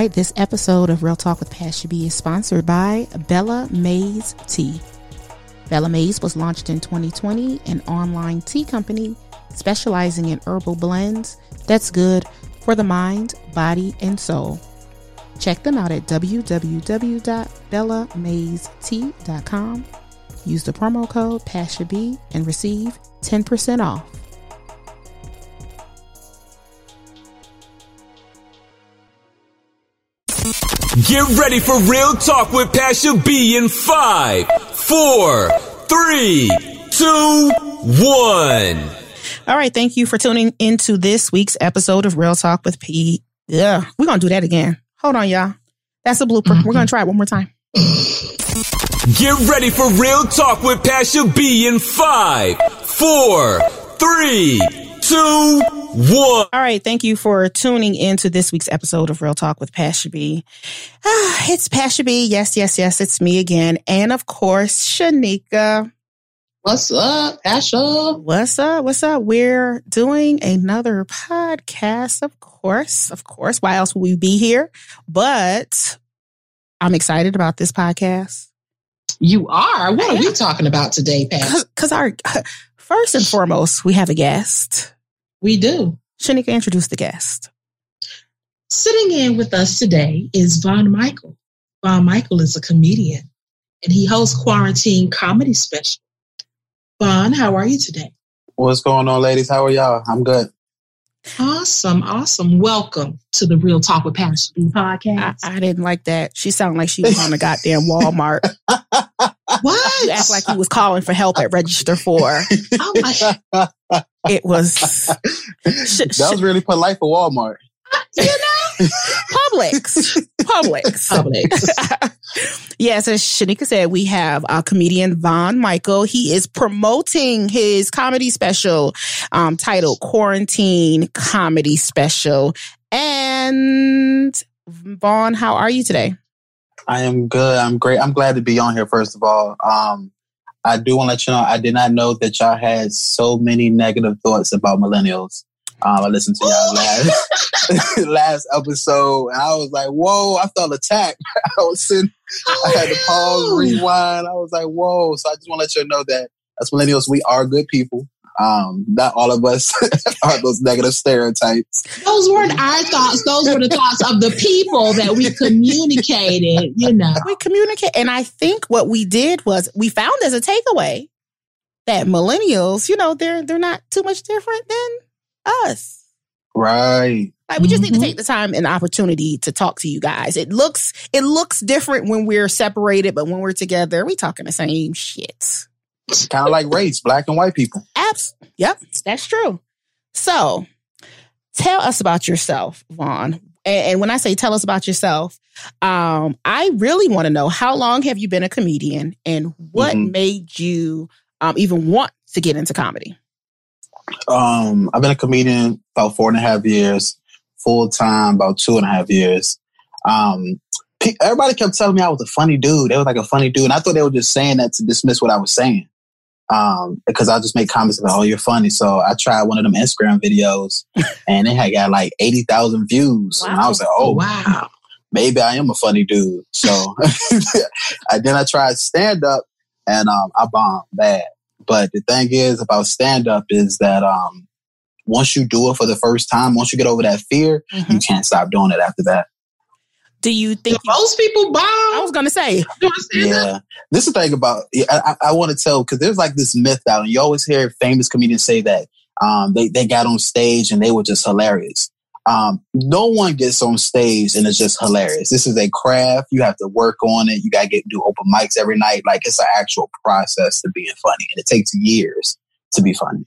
right, this episode of Real Talk with Pastor B is sponsored by Bella Mays Tea. Bella Mays was launched in 2020, an online tea company specializing in herbal blends that's good for the mind, body, and soul. Check them out at www.bellamaystea.com. Use the promo code PastorB and receive 10% off. Get ready for real talk with Pastor B in five, four, three, two, one. All right, thank you for tuning into this week's episode of Real Talk with P. Yeah, we're gonna do that again. Hold on, y'all. That's a blooper. Mm-hmm. We're gonna try it one more time. Get ready for Real Talk with Pastor B in five, four, three, two, one. All right. Thank you for tuning into this week's episode of Real Talk with Pastor B. Ah, it's Pastor B. Yes, yes, yes. It's me again. And of course, Shanika. What's up, Pastor? What's up? What's up? We're doing another podcast, of course. Of course. Why else would we be here? But I'm excited about this podcast. You are? What are we talking about today, Pastor? Because our first and foremost, we have a guest. We do. Shanika, introduce the guest. Sitting in with us today is Von Michael. Von Michael is a comedian and he hosts Quarantine Comedy Special. Von, how are you today? What's going on, ladies? How are y'all? I'm good. Awesome, awesome. Welcome to the Real Talk with Pastor B podcast. I, I didn't like that. She sounded like she was on a goddamn Walmart. what? You act like he was calling for help at register four. oh my. It was. Sh- that was really polite for Walmart. You know? Publix. Publix. Publix. yes, as Shanika said, we have a comedian Von Michael. He is promoting his comedy special um, titled Quarantine Comedy Special. And Vaughn, how are you today? I am good. I'm great. I'm glad to be on here, first of all. Um, I do want to let you know I did not know that y'all had so many negative thoughts about millennials. Um, I listened to y'all last last episode, and I was like, "Whoa!" I felt attacked. I was sitting, I had to pause, rewind. I was like, "Whoa!" So I just want to let you know that as millennials, we are good people. Um, not all of us are those negative stereotypes. Those weren't our thoughts. Those were the thoughts of the people that we communicated, you know. We communicate. And I think what we did was we found as a takeaway that millennials, you know, they're they're not too much different than us. Right. Like we just mm-hmm. need to take the time and opportunity to talk to you guys. It looks it looks different when we're separated, but when we're together, we talking the same shit. It's kind of like race, black and white people. Abs- yep, that's true. So, tell us about yourself, Vaughn. And, and when I say tell us about yourself, um, I really want to know how long have you been a comedian, and what mm-hmm. made you um, even want to get into comedy? Um, I've been a comedian about four and a half years, full time about two and a half years. Um, everybody kept telling me I was a funny dude. They was like a funny dude, and I thought they were just saying that to dismiss what I was saying um, because I just make comments about, oh, you're funny. So I tried one of them Instagram videos and it had got like 80,000 views. Wow. And I was like, oh, wow, maybe I am a funny dude. So I, then I tried stand up and um, I bombed bad. But the thing is about stand up is that um, once you do it for the first time, once you get over that fear, mm-hmm. you can't stop doing it after that. Do you think you, most people bomb? I was gonna say, yeah. This is the thing about I, I, I want to tell because there's like this myth out, and you always hear famous comedians say that um, they they got on stage and they were just hilarious. Um, no one gets on stage and it's just hilarious. This is a craft. You have to work on it. You got to get do open mics every night. Like it's an actual process to being funny, and it takes years to be funny.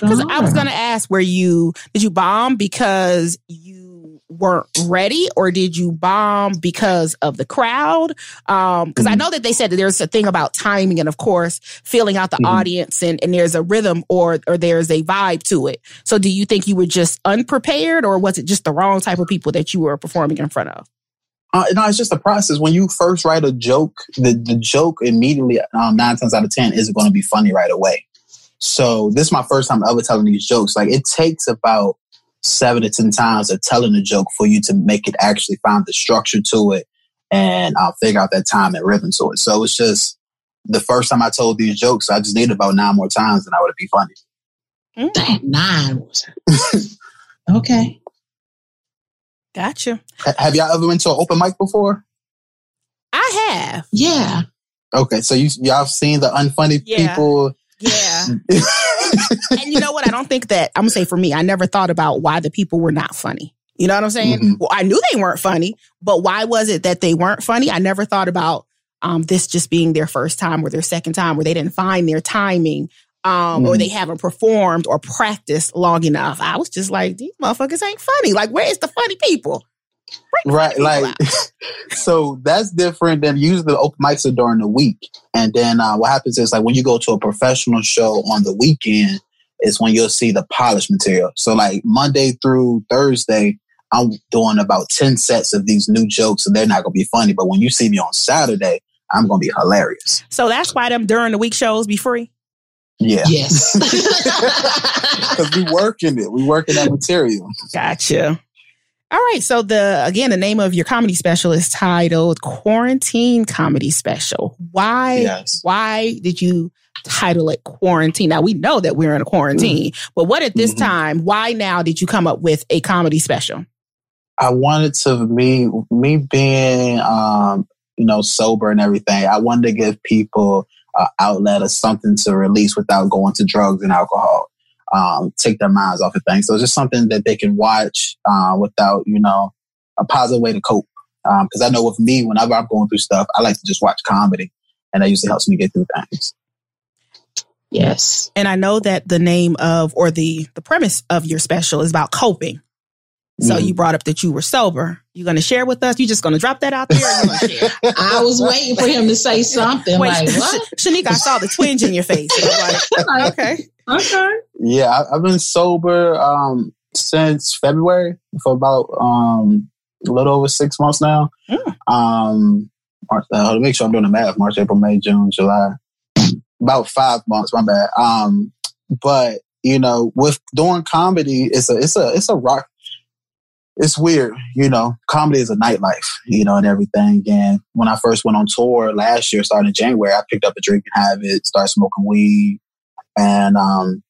Because I was going to ask, where you did you bomb because you weren't ready or did you bomb because of the crowd um because mm-hmm. i know that they said that there's a thing about timing and of course feeling out the mm-hmm. audience and, and there's a rhythm or or there's a vibe to it so do you think you were just unprepared or was it just the wrong type of people that you were performing in front of uh, no, it's just a process. When you first write a joke, the, the joke immediately, um, nine times out of 10, isn't going to be funny right away. So this is my first time ever telling these jokes. Like it takes about seven to ten times of telling a joke for you to make it actually find the structure to it and I'll figure out that time and rhythm to it. So it's just the first time I told these jokes, I just needed about nine more times and I would be funny. Mm. Nine okay. Gotcha. Have y'all ever been to an open mic before? I have. Yeah. Okay, so you y'all seen the unfunny yeah. people? Yeah. and you know what? I don't think that I'm gonna say for me. I never thought about why the people were not funny. You know what I'm saying? Mm-hmm. Well, I knew they weren't funny, but why was it that they weren't funny? I never thought about um, this just being their first time or their second time where they didn't find their timing um, mm. or they mm-hmm. haven't performed or practiced long enough. I was just like, these motherfuckers ain't funny. Like, where's the funny people? Right, like so that's different than usually the open mics are during the week. And then uh, what happens is like when you go to a professional show on the weekend, is when you'll see the polished material. So like Monday through Thursday, I'm doing about 10 sets of these new jokes and they're not gonna be funny. But when you see me on Saturday, I'm gonna be hilarious. So that's why them during the week shows be free. Yeah. Yes. Because we work in it. We work in that material. Gotcha. All right. So the again, the name of your comedy special is titled Quarantine Comedy Special. Why yes. why did you title it quarantine? Now we know that we're in a quarantine, mm-hmm. but what at this mm-hmm. time, why now did you come up with a comedy special? I wanted to me me being um, you know, sober and everything. I wanted to give people uh, outlet or something to release without going to drugs and alcohol. Um, take their minds off of things. So it's just something that they can watch uh, without, you know, a positive way to cope. Because um, I know with me, whenever I'm going through stuff, I like to just watch comedy, and that usually helps me get through things. Yes, and I know that the name of or the the premise of your special is about coping. So mm. you brought up that you were sober. You're going to share with us? You're just going to drop that out there? I was waiting for him to say something Wait, like what? Shanika, I saw the twinge in your face. Like, okay, okay. Yeah, I, have been sober um, since February for about um, a little over six months now. Mm. Um, March, uh, to make sure I'm doing the math: March, April, May, June, July. About five months. My bad. Um, but you know, with doing comedy, it's a it's a it's a rock it's weird, you know, comedy is a nightlife, you know, and everything. And when I first went on tour last year, starting in January, I picked up a drinking habit, started smoking weed. And um,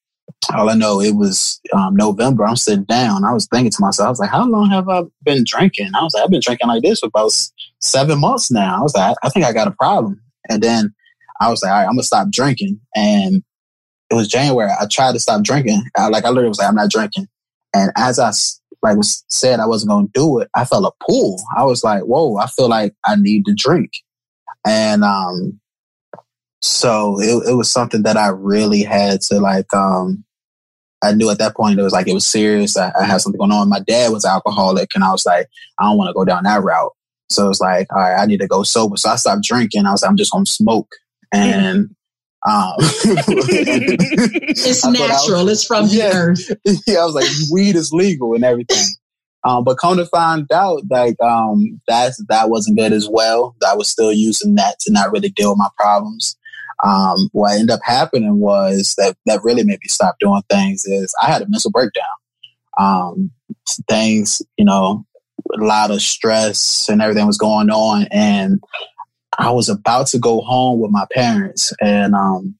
all I know, it was um, November. I'm sitting down. I was thinking to myself, I was like, how long have I been drinking? I was like, I've been drinking like this for about seven months now. I was like, I think I got a problem. And then I was like, all right, I'm going to stop drinking. And it was January. I tried to stop drinking. I, like, I literally was like, I'm not drinking. And as I like was said I wasn't going to do it, I felt a pull. I was like, whoa, I feel like I need to drink. And, um, so it, it was something that I really had to like, um, I knew at that point it was like, it was serious. I, I had something going on. My dad was alcoholic and I was like, I don't want to go down that route. So it's like, all right, I need to go sober. So I stopped drinking. I was like, I'm just going to smoke. And um, it's natural. Was, it's from yeah, the earth. Yeah, I was like, weed is legal and everything. Um, but come to find out, like um, that that wasn't good as well. I was still using that to not really deal with my problems. Um, what ended up happening was that that really made me stop doing things. Is I had a mental breakdown. Um, things, you know, a lot of stress and everything was going on, and I was about to go home with my parents and um,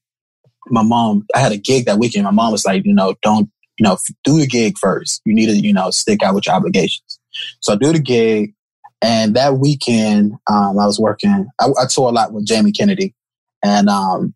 my mom, I had a gig that weekend. My mom was like, you know, don't, you know, do the gig first. You need to, you know, stick out with your obligations. So I do the gig. And that weekend, um, I was working, I, I a lot with Jamie Kennedy. And um,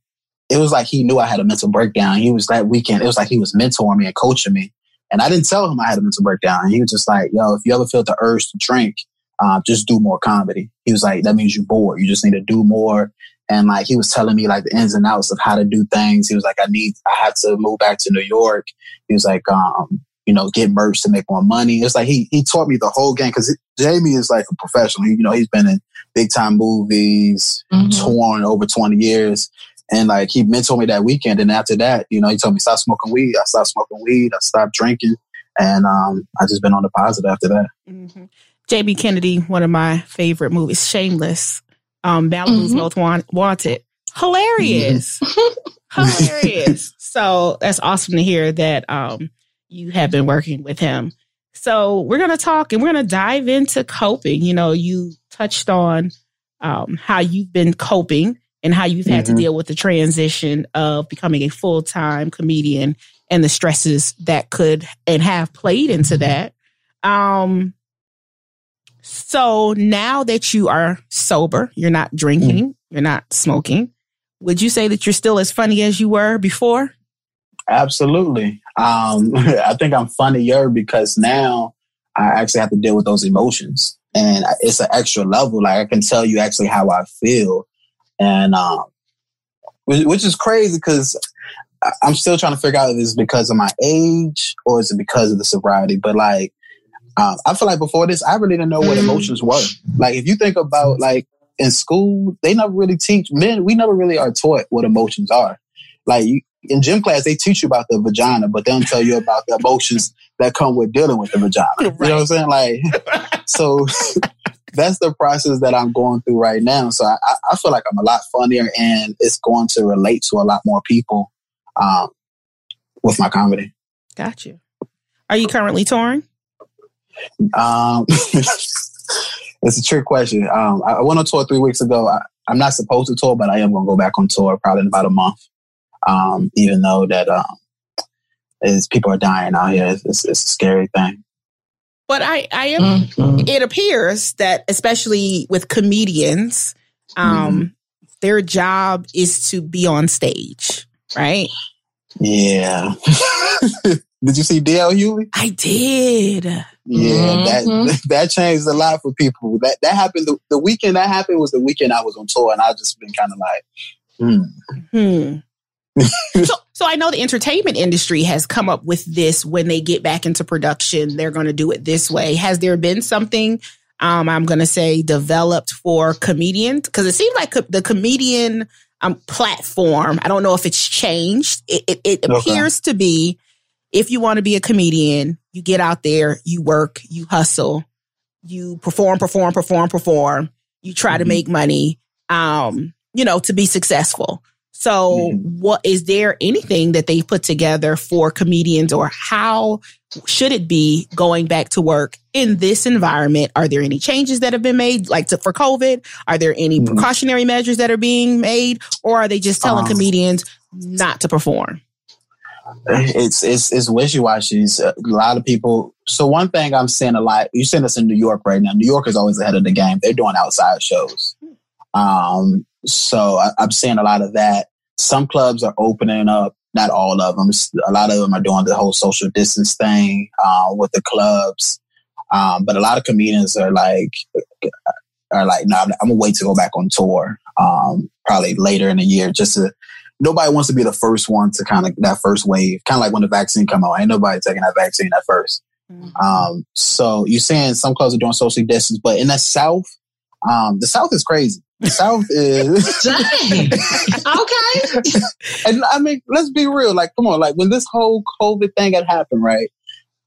it was like he knew I had a mental breakdown. He was that weekend, it was like he was mentoring me and coaching me. And I didn't tell him I had a mental breakdown. He was just like, yo, if you ever feel the urge to drink, uh, just do more comedy. He was like, that means you're bored. You just need to do more. And like, he was telling me like the ins and outs of how to do things. He was like, I need, I have to move back to New York. He was like, um, you know, get merch to make more money. It's like he he taught me the whole game because Jamie is like a professional. He, you know, he's been in big time movies, mm-hmm. torn over twenty years, and like he mentored me that weekend. And after that, you know, he told me stop smoking weed. I stopped smoking weed. I stopped drinking, and um, I just been on the positive after that. Mm-hmm. Jamie Kennedy, one of my favorite movies, Shameless, um, Malibu's mm-hmm. Most Wanted. Hilarious. Mm-hmm. Hilarious. So that's awesome to hear that um, you have been working with him. So we're going to talk and we're going to dive into coping. You know, you touched on um, how you've been coping and how you've had mm-hmm. to deal with the transition of becoming a full time comedian and the stresses that could and have played into that. Um, so now that you are sober, you're not drinking, mm. you're not smoking, would you say that you're still as funny as you were before? Absolutely. Um, I think I'm funnier because now I actually have to deal with those emotions and it's an extra level. Like I can tell you actually how I feel. And, um, which is crazy because I'm still trying to figure out if it's because of my age or is it because of the sobriety. But like, um, I feel like before this, I really didn't know what mm. emotions were. Like, if you think about like in school, they never really teach men. We never really are taught what emotions are. Like you, in gym class, they teach you about the vagina, but they don't tell you about the emotions that come with dealing with the vagina. Right. You know what I'm saying? Like, so that's the process that I'm going through right now. So I, I feel like I'm a lot funnier, and it's going to relate to a lot more people um, with my comedy. Got you. Are you currently touring? Um, it's a trick question. Um, I, went on tour three weeks ago. I, am not supposed to tour, but I am going to go back on tour probably in about a month. Um, even though that um, is people are dying out here, it's, it's, it's a scary thing. But I, I am. Mm-hmm. It appears that, especially with comedians, um, mm-hmm. their job is to be on stage, right? Yeah. did you see DL Hughley? I did. Yeah, mm-hmm. that that changed a lot for people. That that happened the, the, weekend that happened was the weekend I was on tour, and I just been kind of like, hmm. so, so I know the entertainment industry has come up with this when they get back into production, they're going to do it this way. Has there been something um, I'm going to say developed for comedians? Because it seems like the comedian um, platform, I don't know if it's changed. It, it, it appears to be if you want to be a comedian, you get out there, you work, you hustle, you perform, perform, perform, perform. You try mm-hmm. to make money, um, you know, to be successful. So, mm-hmm. what is there anything that they've put together for comedians, or how should it be going back to work in this environment? Are there any changes that have been made, like to, for COVID? Are there any mm-hmm. precautionary measures that are being made, or are they just telling um, comedians not to perform? it's it's it's wishy washy. A lot of people. So one thing I'm seeing a lot. You see this in New York right now. New York is always ahead of the game. They're doing outside shows. Um, so I, I'm seeing a lot of that. Some clubs are opening up. Not all of them. A lot of them are doing the whole social distance thing uh, with the clubs. Um, but a lot of comedians are like, are like, no, nah, I'm, I'm gonna wait to go back on tour. Um, probably later in the year, just to nobody wants to be the first one to kind of that first wave, kind of like when the vaccine come out. Ain't nobody taking that vaccine at 1st mm-hmm. um, so you're saying some clubs are doing social distance, but in the South, um, the South is crazy. The South is okay. and I mean, let's be real. Like, come on. Like when this whole COVID thing had happened, right?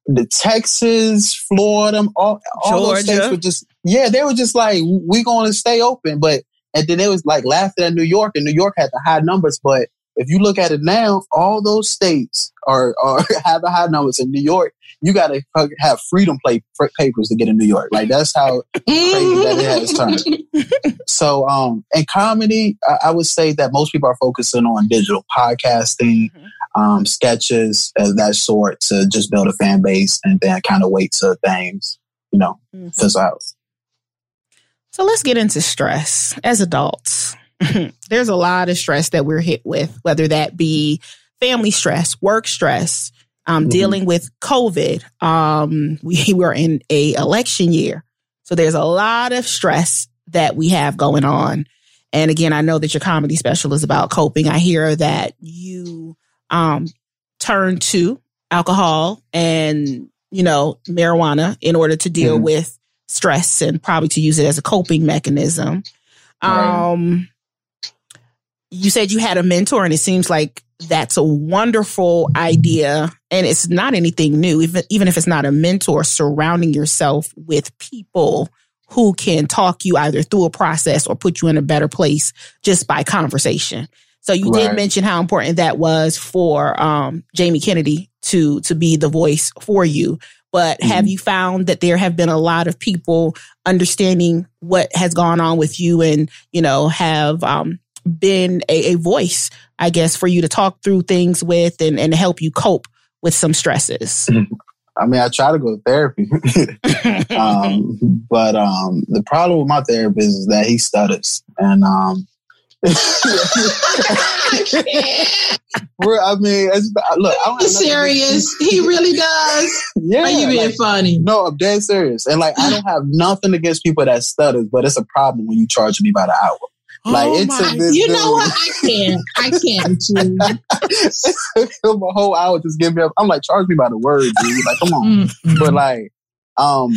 The Texas, Florida, all, all those states were just yeah, they were just like, we're going to stay open, but and then it was like laughing at New York, and New York had the high numbers. But if you look at it now, all those states are, are have a high numbers. In New York, you got to have freedom play papers to get in New York. Like that's how crazy that it has turned. So, um, in comedy, I, I, would say that most people are focusing on digital podcasting, mm-hmm. um, sketches of that sort to just build a fan base, and then kind of wait till things, you know, mm-hmm. fizzle out. So let's get into stress as adults. There's a lot of stress that we're hit with, whether that be family stress, work stress, um, mm-hmm. dealing with COVID. Um, we were in a election year. So there's a lot of stress that we have going on. And again, I know that your comedy special is about coping. I hear that you um, turn to alcohol and, you know, marijuana in order to deal mm-hmm. with stress and probably to use it as a coping mechanism. Right. Um, you said you had a mentor, and it seems like that's a wonderful idea. And it's not anything new, even, even if it's not a mentor, surrounding yourself with people who can talk you either through a process or put you in a better place just by conversation. So you right. did mention how important that was for um, Jamie Kennedy to to be the voice for you. but mm-hmm. have you found that there have been a lot of people understanding what has gone on with you and, you know, have um, been a, a voice, I guess, for you to talk through things with and, and help you cope with some stresses? I mean, I try to go to therapy, um, but um, the problem with my therapist is that he stutters, and um, I mean, look, I He's serious. He really does. Yeah, Are you being like, funny? No, I'm dead serious. And like, I don't have nothing against people that stutters, but it's a problem when you charge me by the hour. Like oh it's my, a, you know what? I can't. I can't. my whole hour just give me up. I'm like, charge me by the word, dude. Like, come on. Mm-hmm. But like, um,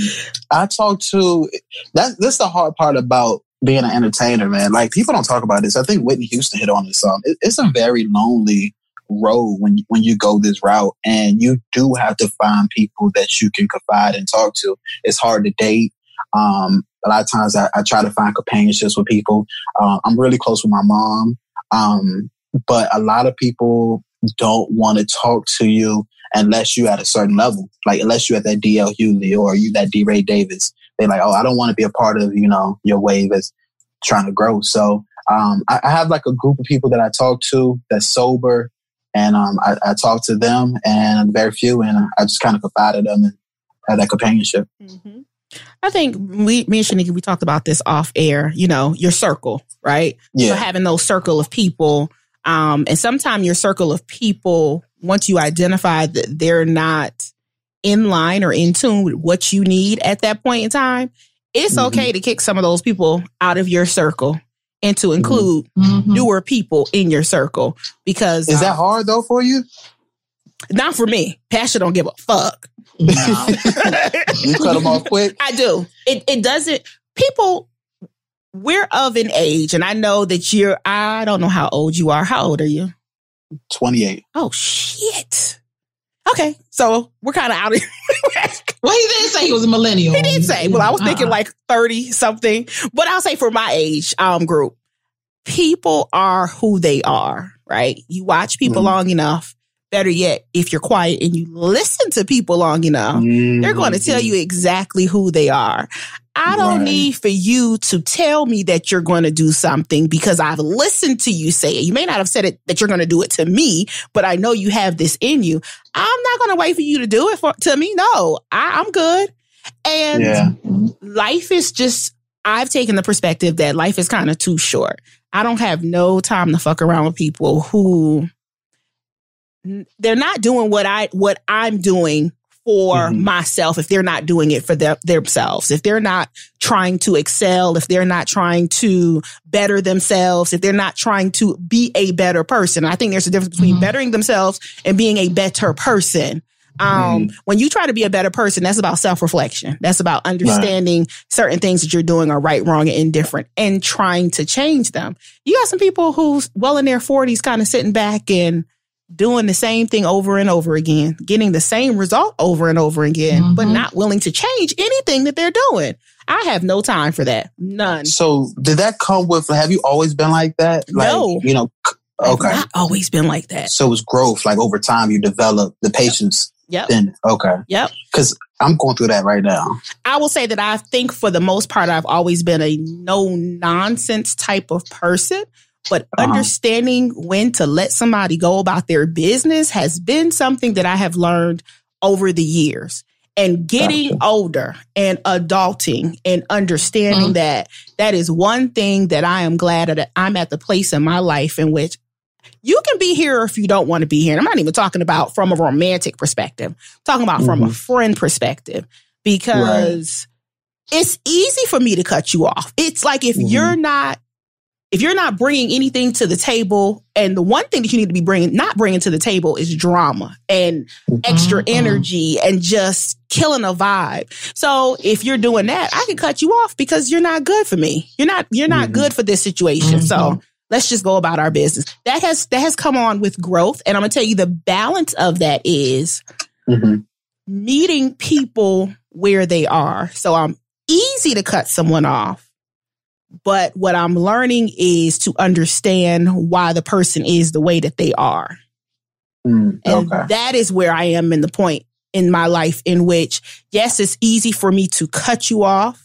I talk to that. That's the hard part about being an entertainer, man. Like people don't talk about this. I think Whitney Houston hit on this. Um, it, it's a very lonely road when when you go this route, and you do have to find people that you can confide and talk to. It's hard to date. Um, a lot of times I, I try to find companionships with people. Uh, I'm really close with my mom, um, but a lot of people don't want to talk to you unless you're at a certain level, like unless you're at that DL Hughley or you that DeRay Davis they're like, oh, I don't want to be a part of, you know, your wave as trying to grow. So um, I, I, have like a group of people that I talk to that's sober and um, I, I, talk to them and very few and I just kind of confide in them and have that companionship. Mm-hmm. I think we, me and Shanika, we talked about this off air, you know, your circle, right? Yeah. So having those circle of people. Um, and sometimes your circle of people, once you identify that they're not in line or in tune with what you need at that point in time, it's mm-hmm. okay to kick some of those people out of your circle and to mm-hmm. include mm-hmm. newer people in your circle because is that um, hard though for you? Not for me. Passion don't give a fuck. No. you cut them off quick. I do. It it doesn't. People, we're of an age, and I know that you're. I don't know how old you are. How old are you? Twenty eight. Oh shit. Okay, so we're kind of out of here. well, he didn't say he was a millennial. He did say. Well, I was thinking uh-uh. like 30 something, but I'll say for my age um group, people are who they are, right? You watch people mm. long enough. Better yet, if you're quiet and you listen to people long enough, mm. they're going to tell you exactly who they are. I don't right. need for you to tell me that you're going to do something because I've listened to you say it. You may not have said it that you're going to do it to me, but I know you have this in you. I'm not going to wait for you to do it for, to me. No, I, am good. And yeah. life is just, I've taken the perspective that life is kind of too short. I don't have no time to fuck around with people who they're not doing what I, what I'm doing for mm-hmm. myself if they're not doing it for their, themselves, if they're not trying to excel, if they're not trying to better themselves, if they're not trying to be a better person. I think there's a difference between mm-hmm. bettering themselves and being a better person. Um, mm-hmm. when you try to be a better person, that's about self reflection. That's about understanding right. certain things that you're doing are right, wrong, and indifferent and trying to change them. You got some people who's well in their forties kind of sitting back and doing the same thing over and over again, getting the same result over and over again, mm-hmm. but not willing to change anything that they're doing. I have no time for that. None. So did that come with, have you always been like that? Like, no. You know, okay. I've not always been like that. So it's growth. Like over time, you develop the patience. Yep. Then, okay. Yep. Because I'm going through that right now. I will say that I think for the most part, I've always been a no nonsense type of person. But uh-huh. understanding when to let somebody go about their business has been something that I have learned over the years. And getting gotcha. older and adulting and understanding uh-huh. that that is one thing that I am glad that I'm at the place in my life in which you can be here if you don't want to be here. And I'm not even talking about from a romantic perspective, I'm talking about mm-hmm. from a mm-hmm. friend perspective, because right. it's easy for me to cut you off. It's like if mm-hmm. you're not if you're not bringing anything to the table, and the one thing that you need to be bringing, not bringing to the table is drama and extra mm-hmm. energy and just killing a vibe. So if you're doing that, I can cut you off because you're not good for me. You're not, you're not mm-hmm. good for this situation. Mm-hmm. So let's just go about our business. That has, that has come on with growth. And I'm going to tell you the balance of that is mm-hmm. meeting people where they are. So I'm easy to cut someone off but what I'm learning is to understand why the person is the way that they are. Mm, okay. And that is where I am in the point in my life in which, yes, it's easy for me to cut you off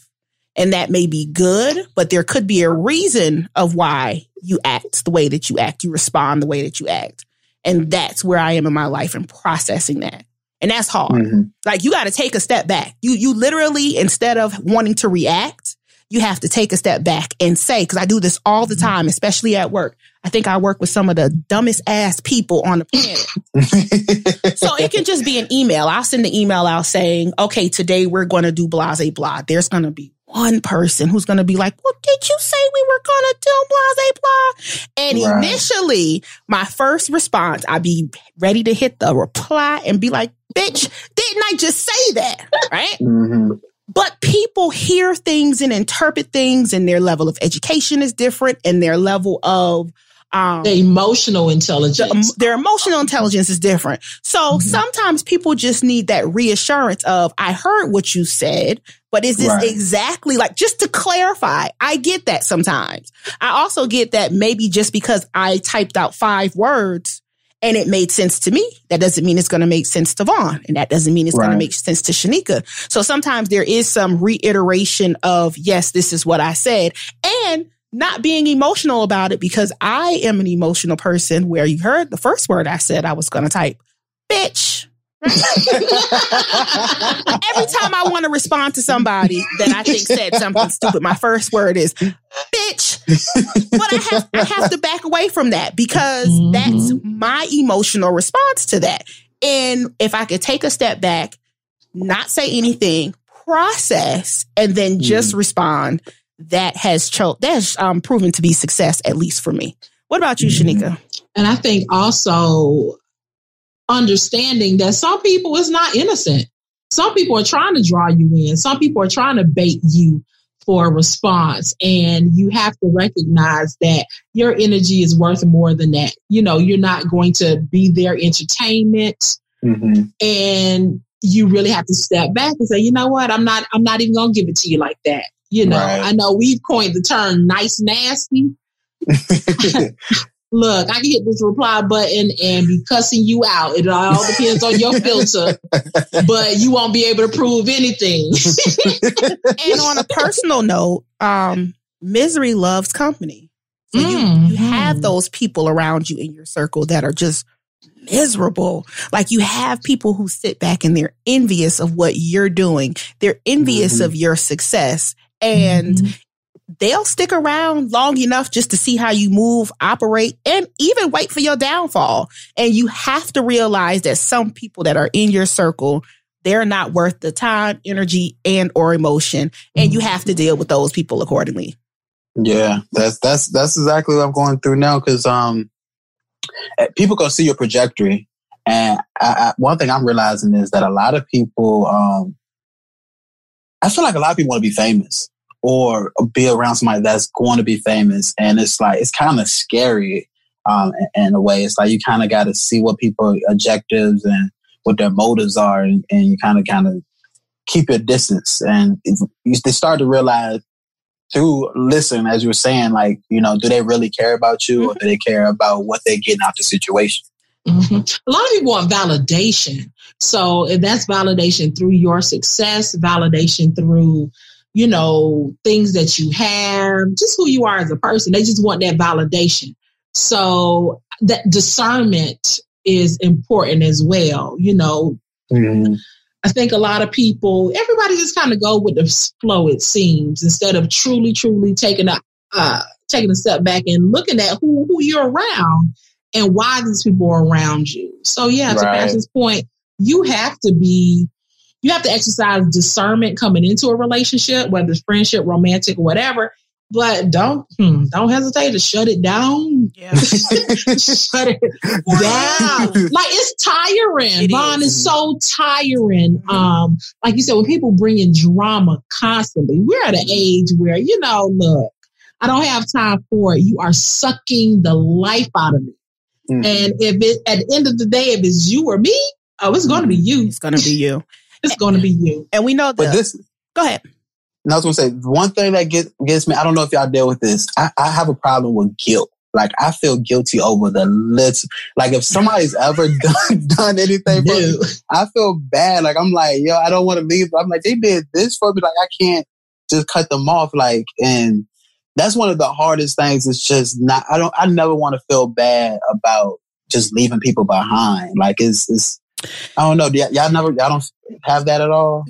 and that may be good, but there could be a reason of why you act the way that you act, you respond the way that you act. And that's where I am in my life and processing that. And that's hard. Mm-hmm. Like you got to take a step back. You you literally instead of wanting to react, you have to take a step back and say cuz I do this all the mm-hmm. time, especially at work. I think I work with some of the dumbest ass people on the planet. so it can just be an email. I'll send the email out saying, "Okay, today we're going to do blase blah." There's going to be one person who's going to be like, well, did you say we were going to do blah, blah? And right. initially, my first response, I'd be ready to hit the reply and be like, bitch, didn't I just say that? Right. Mm-hmm. But people hear things and interpret things, and their level of education is different, and their level of um, the emotional intelligence. The, their emotional intelligence is different. So mm-hmm. sometimes people just need that reassurance of, I heard what you said, but is this right. exactly like, just to clarify, I get that sometimes. I also get that maybe just because I typed out five words and it made sense to me, that doesn't mean it's going to make sense to Vaughn. And that doesn't mean it's right. going to make sense to Shanika. So sometimes there is some reiteration of, yes, this is what I said. And not being emotional about it because I am an emotional person where you heard the first word I said I was going to type, bitch. Every time I want to respond to somebody that I think said something stupid, my first word is bitch. But I have I have to back away from that because mm-hmm. that's my emotional response to that. And if I could take a step back, not say anything, process, and then just mm. respond, that has cho- that has um, proven to be success, at least for me. What about you, mm-hmm. Shanika? And I think also understanding that some people is not innocent. Some people are trying to draw you in. Some people are trying to bait you for a response. And you have to recognize that your energy is worth more than that. You know, you're not going to be their entertainment. Mm-hmm. And you really have to step back and say, you know what, I'm not, I'm not even gonna give it to you like that. You know, right. I know we've coined the term nice nasty. Look, I can hit this reply button and be cussing you out. It all depends on your filter, but you won't be able to prove anything. and on a personal note, um, misery loves company. So mm-hmm. you, you have those people around you in your circle that are just miserable. Like you have people who sit back and they're envious of what you're doing. They're envious mm-hmm. of your success and mm-hmm. They'll stick around long enough just to see how you move, operate, and even wait for your downfall. And you have to realize that some people that are in your circle, they're not worth the time, energy, and or emotion. And you have to deal with those people accordingly. Yeah, that's that's that's exactly what I'm going through now because um eh, people can see your trajectory. And I, I, one thing I'm realizing is that a lot of people um, I feel like a lot of people want to be famous or be around somebody that's going to be famous. And it's like, it's kind of scary um, in, a way. It's like you kind of got to see what people objectives and what their motives are. And, and you kind of, kind of keep your distance. And they start to realize through listen, as you were saying, like, you know, do they really care about you or mm-hmm. do they care about what they're getting out the situation? Mm-hmm. A lot of people want validation. So if that's validation through your success, validation through, you know, things that you have, just who you are as a person, they just want that validation. So that discernment is important as well. You know, mm-hmm. I think a lot of people, everybody just kind of go with the flow, it seems, instead of truly, truly taking a, uh, taking a step back and looking at who, who you're around and why these people are around you. So yeah, to right. Pastor's point, you have to be, you have to exercise discernment coming into a relationship, whether it's friendship, romantic, whatever. But don't hmm, don't hesitate to shut it down. Yeah. shut it down. like it's tiring. It Vaughn is. is so tiring. Mm-hmm. Um, like you said, when people bring in drama constantly, we're at an age where you know, look, I don't have time for it. You are sucking the life out of me. Mm-hmm. And if it at the end of the day, if it's you or me, oh, it's going to be you. It's going to be you. It's going to be you. And we know that. But this. Go ahead. And I was going to say one thing that gets gets me. I don't know if y'all deal with this. I, I have a problem with guilt. like I feel guilty over the little. Like if somebody's ever done done anything for me, I feel bad. Like I'm like, yo, I don't want to leave. I'm like, they did this for me. Like I can't just cut them off. Like and that's one of the hardest things. It's just not. I don't. I never want to feel bad about just leaving people behind. Like it's. it's I don't know. y'all, never. Y'all don't have that at all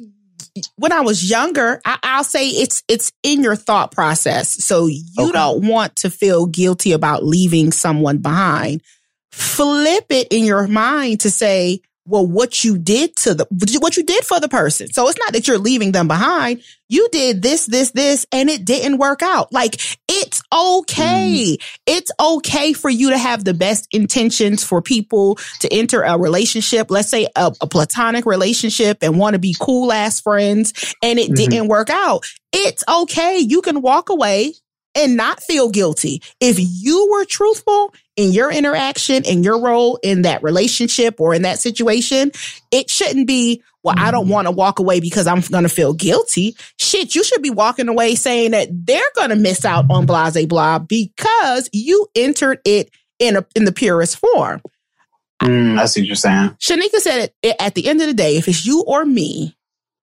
when I was younger, I, will say it's it's in your thought process. So you okay. don't want to feel guilty about leaving someone behind. Flip it in your mind to say, well, what you did to the, what you did for the person. So it's not that you're leaving them behind. You did this, this, this, and it didn't work out. Like it's okay. Mm. It's okay for you to have the best intentions for people to enter a relationship. Let's say a, a platonic relationship and want to be cool ass friends and it mm-hmm. didn't work out. It's okay. You can walk away and not feel guilty. If you were truthful in your interaction and your role in that relationship or in that situation, it shouldn't be, well, I don't mm-hmm. want to walk away because I'm going to feel guilty. Shit, you should be walking away saying that they're going to miss out on blase blah because you entered it in a, in the purest form. Mm, I see what you're saying. Shanika said it, at the end of the day, if it's you or me,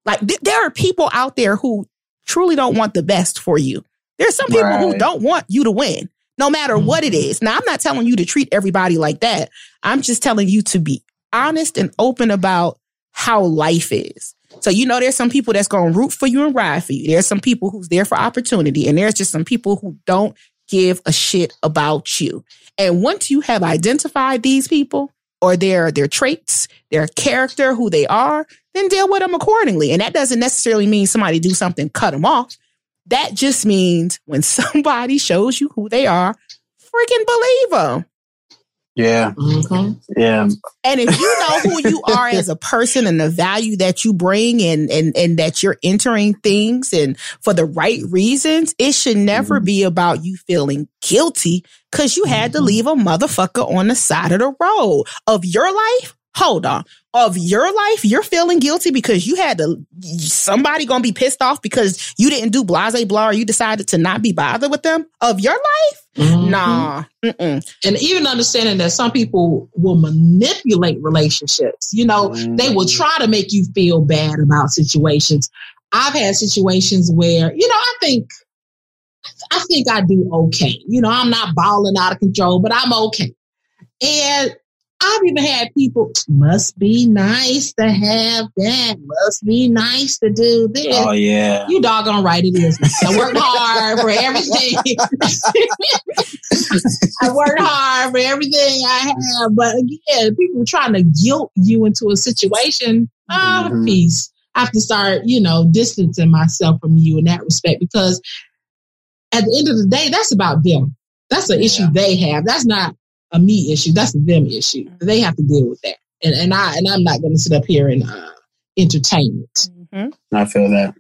like th- there are people out there who truly don't want the best for you. There's some people right. who don't want you to win, no matter mm-hmm. what it is. Now, I'm not telling you to treat everybody like that. I'm just telling you to be honest and open about how life is. So, you know, there's some people that's going to root for you and ride for you. There's some people who's there for opportunity, and there's just some people who don't give a shit about you. And once you have identified these people or their their traits, their character, who they are, then deal with them accordingly. And that doesn't necessarily mean somebody do something, cut them off. That just means when somebody shows you who they are, freaking believe them. Yeah. Mm-hmm. Yeah. And if you know who you are as a person and the value that you bring and, and, and that you're entering things and for the right reasons, it should never mm-hmm. be about you feeling guilty because you had to mm-hmm. leave a motherfucker on the side of the road of your life hold on of your life you're feeling guilty because you had to somebody gonna be pissed off because you didn't do blase blah or you decided to not be bothered with them of your life mm-hmm. nah Mm-mm. and even understanding that some people will manipulate relationships you know mm-hmm. they will try to make you feel bad about situations i've had situations where you know i think I think I do okay. You know, I'm not balling out of control, but I'm okay. And I've even had people, must be nice to have that. Must be nice to do this. Oh, yeah. You doggone right it is. I worked hard for everything. I worked hard for everything I have. But again, people trying to guilt you into a situation. Ah, mm-hmm. peace. I have to start, you know, distancing myself from you in that respect because at the end of the day, that's about them. That's an yeah. issue they have. That's not a me issue. That's a them issue. Mm-hmm. They have to deal with that. And and I and I'm not going to sit up here and uh, entertain it. Mm-hmm. I feel that.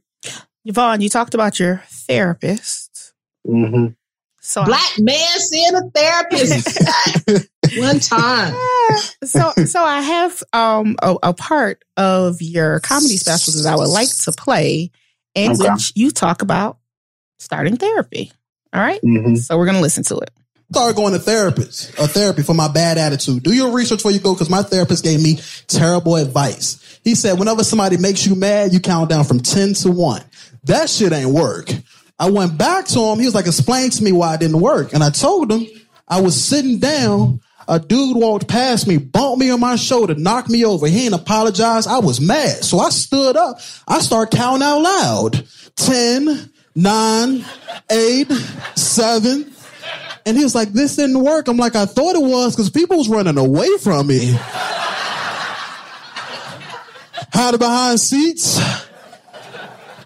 Yvonne, you talked about your therapist. Mm-hmm. So black I, man seeing a therapist one time. so so I have um a, a, part of your comedy specials that I would like to play, in okay. which you talk about starting therapy. All right? mm-hmm. So we're gonna listen to it start going to therapist, a therapy for my bad attitude. Do your research before you go because my therapist gave me terrible advice. He said, whenever somebody makes you mad, you count down from 10 to 1. That shit ain't work. I went back to him. He was like, explain to me why it didn't work. And I told him I was sitting down. A dude walked past me, bumped me on my shoulder, knocked me over. He didn't apologize. I was mad. So I stood up. I started counting out loud. 10, 9, 8, 7, and he was like, this didn't work. I'm like, I thought it was because people was running away from me. Hiding behind seats.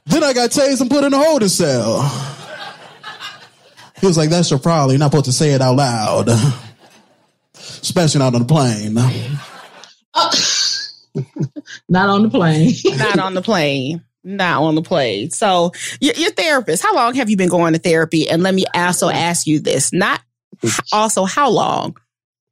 Then I got tased and put in a holding cell. He was like, that's your problem. You're not supposed to say it out loud. Especially not on the plane. Uh, not on the plane. not on the plane not on the plate. So your, your therapist, how long have you been going to therapy? And let me also ask you this, not also how long,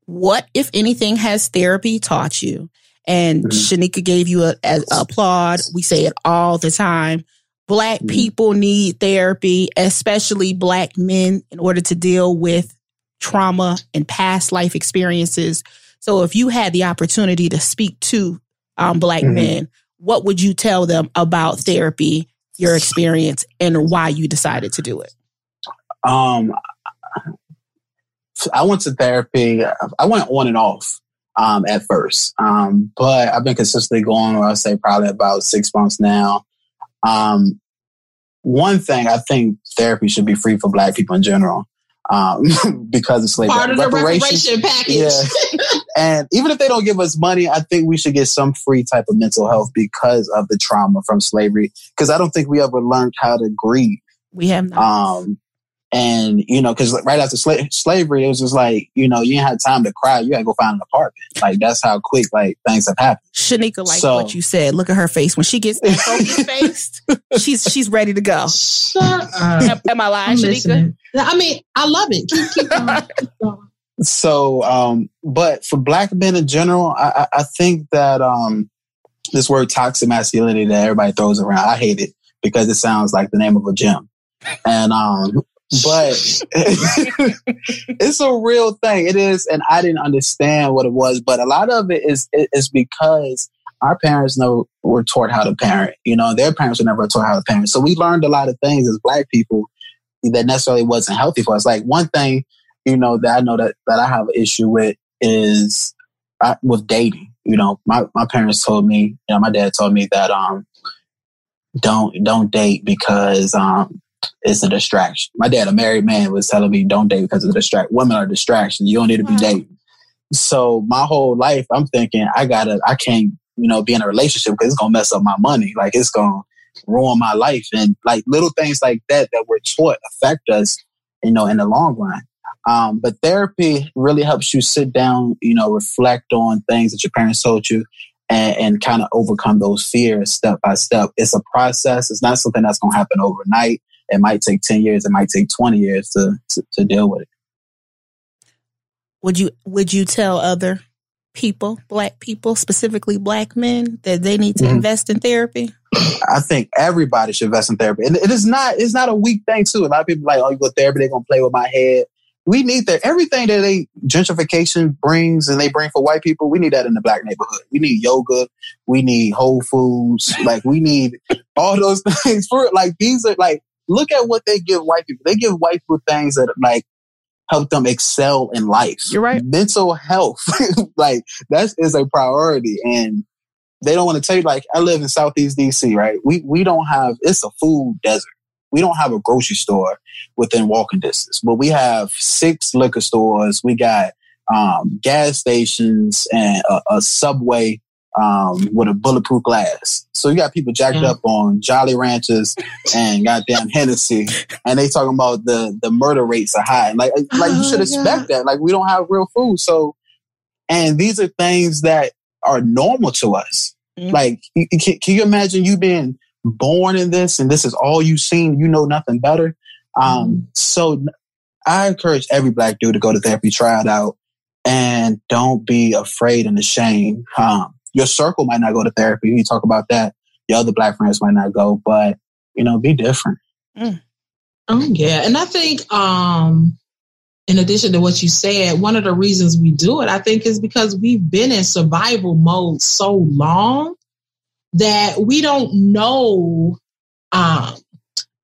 what, if anything, has therapy taught you? And mm-hmm. Shanika gave you a, a, a, applaud. We say it all the time. Black mm-hmm. people need therapy, especially black men, in order to deal with trauma and past life experiences. So if you had the opportunity to speak to um, black mm-hmm. men, what would you tell them about therapy, your experience, and why you decided to do it? Um, I went to therapy. I went on and off um, at first, um, but I've been consistently going. I'll say probably about six months now. Um, one thing I think therapy should be free for Black people in general um, because of slavery. Part of the reparation package. Yeah. and even if they don't give us money, I think we should get some free type of mental health because of the trauma from slavery. Because I don't think we ever learned how to grieve. We have not. Um, and, you know, because right after sla- slavery, it was just like, you know, you didn't have time to cry. You had to go find an apartment. Like, that's how quick, like, things have happened. Shanika, like so, what you said. Look at her face. When she gets focused faced, she's she's ready to go. Shut up. Am, I lying, I'm Shanika? Listening. I mean, I love it. Keep, keep going. Keep going. So, um, but for black men in general, I, I think that um, this word toxic masculinity that everybody throws around, I hate it because it sounds like the name of a gym. And um, but it's a real thing. It is, and I didn't understand what it was, but a lot of it is is because our parents know were taught how to parent. You know, their parents were never taught how to parent, so we learned a lot of things as Black people that necessarily wasn't healthy for us. Like one thing, you know, that I know that that I have an issue with is I, with dating. You know, my my parents told me, you know, my dad told me that um don't don't date because um it's a distraction. My dad, a married man, was telling me, don't date because of the distract. Women are distractions. You don't need to be dating. So my whole life, I'm thinking, I gotta, I can't, you know, be in a relationship because it's gonna mess up my money. Like it's gonna ruin my life. And like little things like that that we're taught affect us, you know, in the long run. Um, but therapy really helps you sit down, you know, reflect on things that your parents told you and, and kind of overcome those fears step by step. It's a process. It's not something that's going to happen overnight. It might take 10 years, it might take 20 years to, to, to deal with it. Would you would you tell other people, black people, specifically black men, that they need to mm-hmm. invest in therapy? I think everybody should invest in therapy. And it is not it's not a weak thing too. A lot of people like, oh, you go to therapy, they're gonna play with my head. We need that everything that they gentrification brings and they bring for white people, we need that in the black neighborhood. We need yoga, we need whole foods, like we need all those things for like these are like look at what they give white people. They give white people things that like help them excel in life. You're right. Mental health, like that is a priority, and they don't want to tell you. Like I live in Southeast DC, right? We we don't have. It's a food desert. We don't have a grocery store within walking distance, but we have six liquor stores. We got um, gas stations and a, a subway um, with a bulletproof glass. So you got people jacked mm. up on Jolly Ranchers and goddamn Hennessy, and they talking about the the murder rates are high. Like like you should oh, expect that. Like we don't have real food. So, and these are things that are normal to us. Mm. Like, can, can, you imagine you being born in this and this is all you've seen? You know nothing better. Um, mm. So, I encourage every black dude to go to therapy, try it out, and don't be afraid and ashamed. Um, your circle might not go to therapy. You talk about that. Your other black friends might not go, but you know, be different. Mm. Oh yeah, and I think um, in addition to what you said, one of the reasons we do it, I think, is because we've been in survival mode so long that we don't know. Um,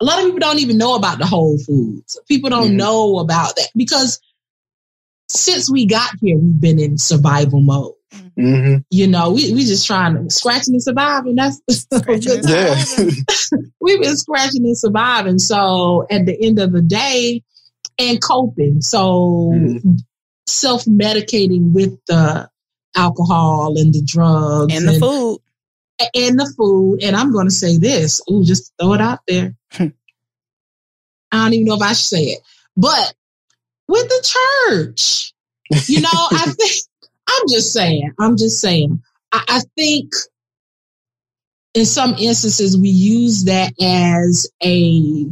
a lot of people don't even know about the Whole Foods. People don't mm-hmm. know about that because since we got here, we've been in survival mode. Mm-hmm. You know, we we just trying to scratching and surviving. That's yeah. We've been scratching and surviving. So at the end of the day, and coping. So mm-hmm. self medicating with the alcohol and the drugs and the and, food. And the food. And I'm going to say this. Ooh, just throw it out there. I don't even know if I should say it. But with the church, you know, I think I'm just saying. I'm just saying. I, I think in some instances we use that as a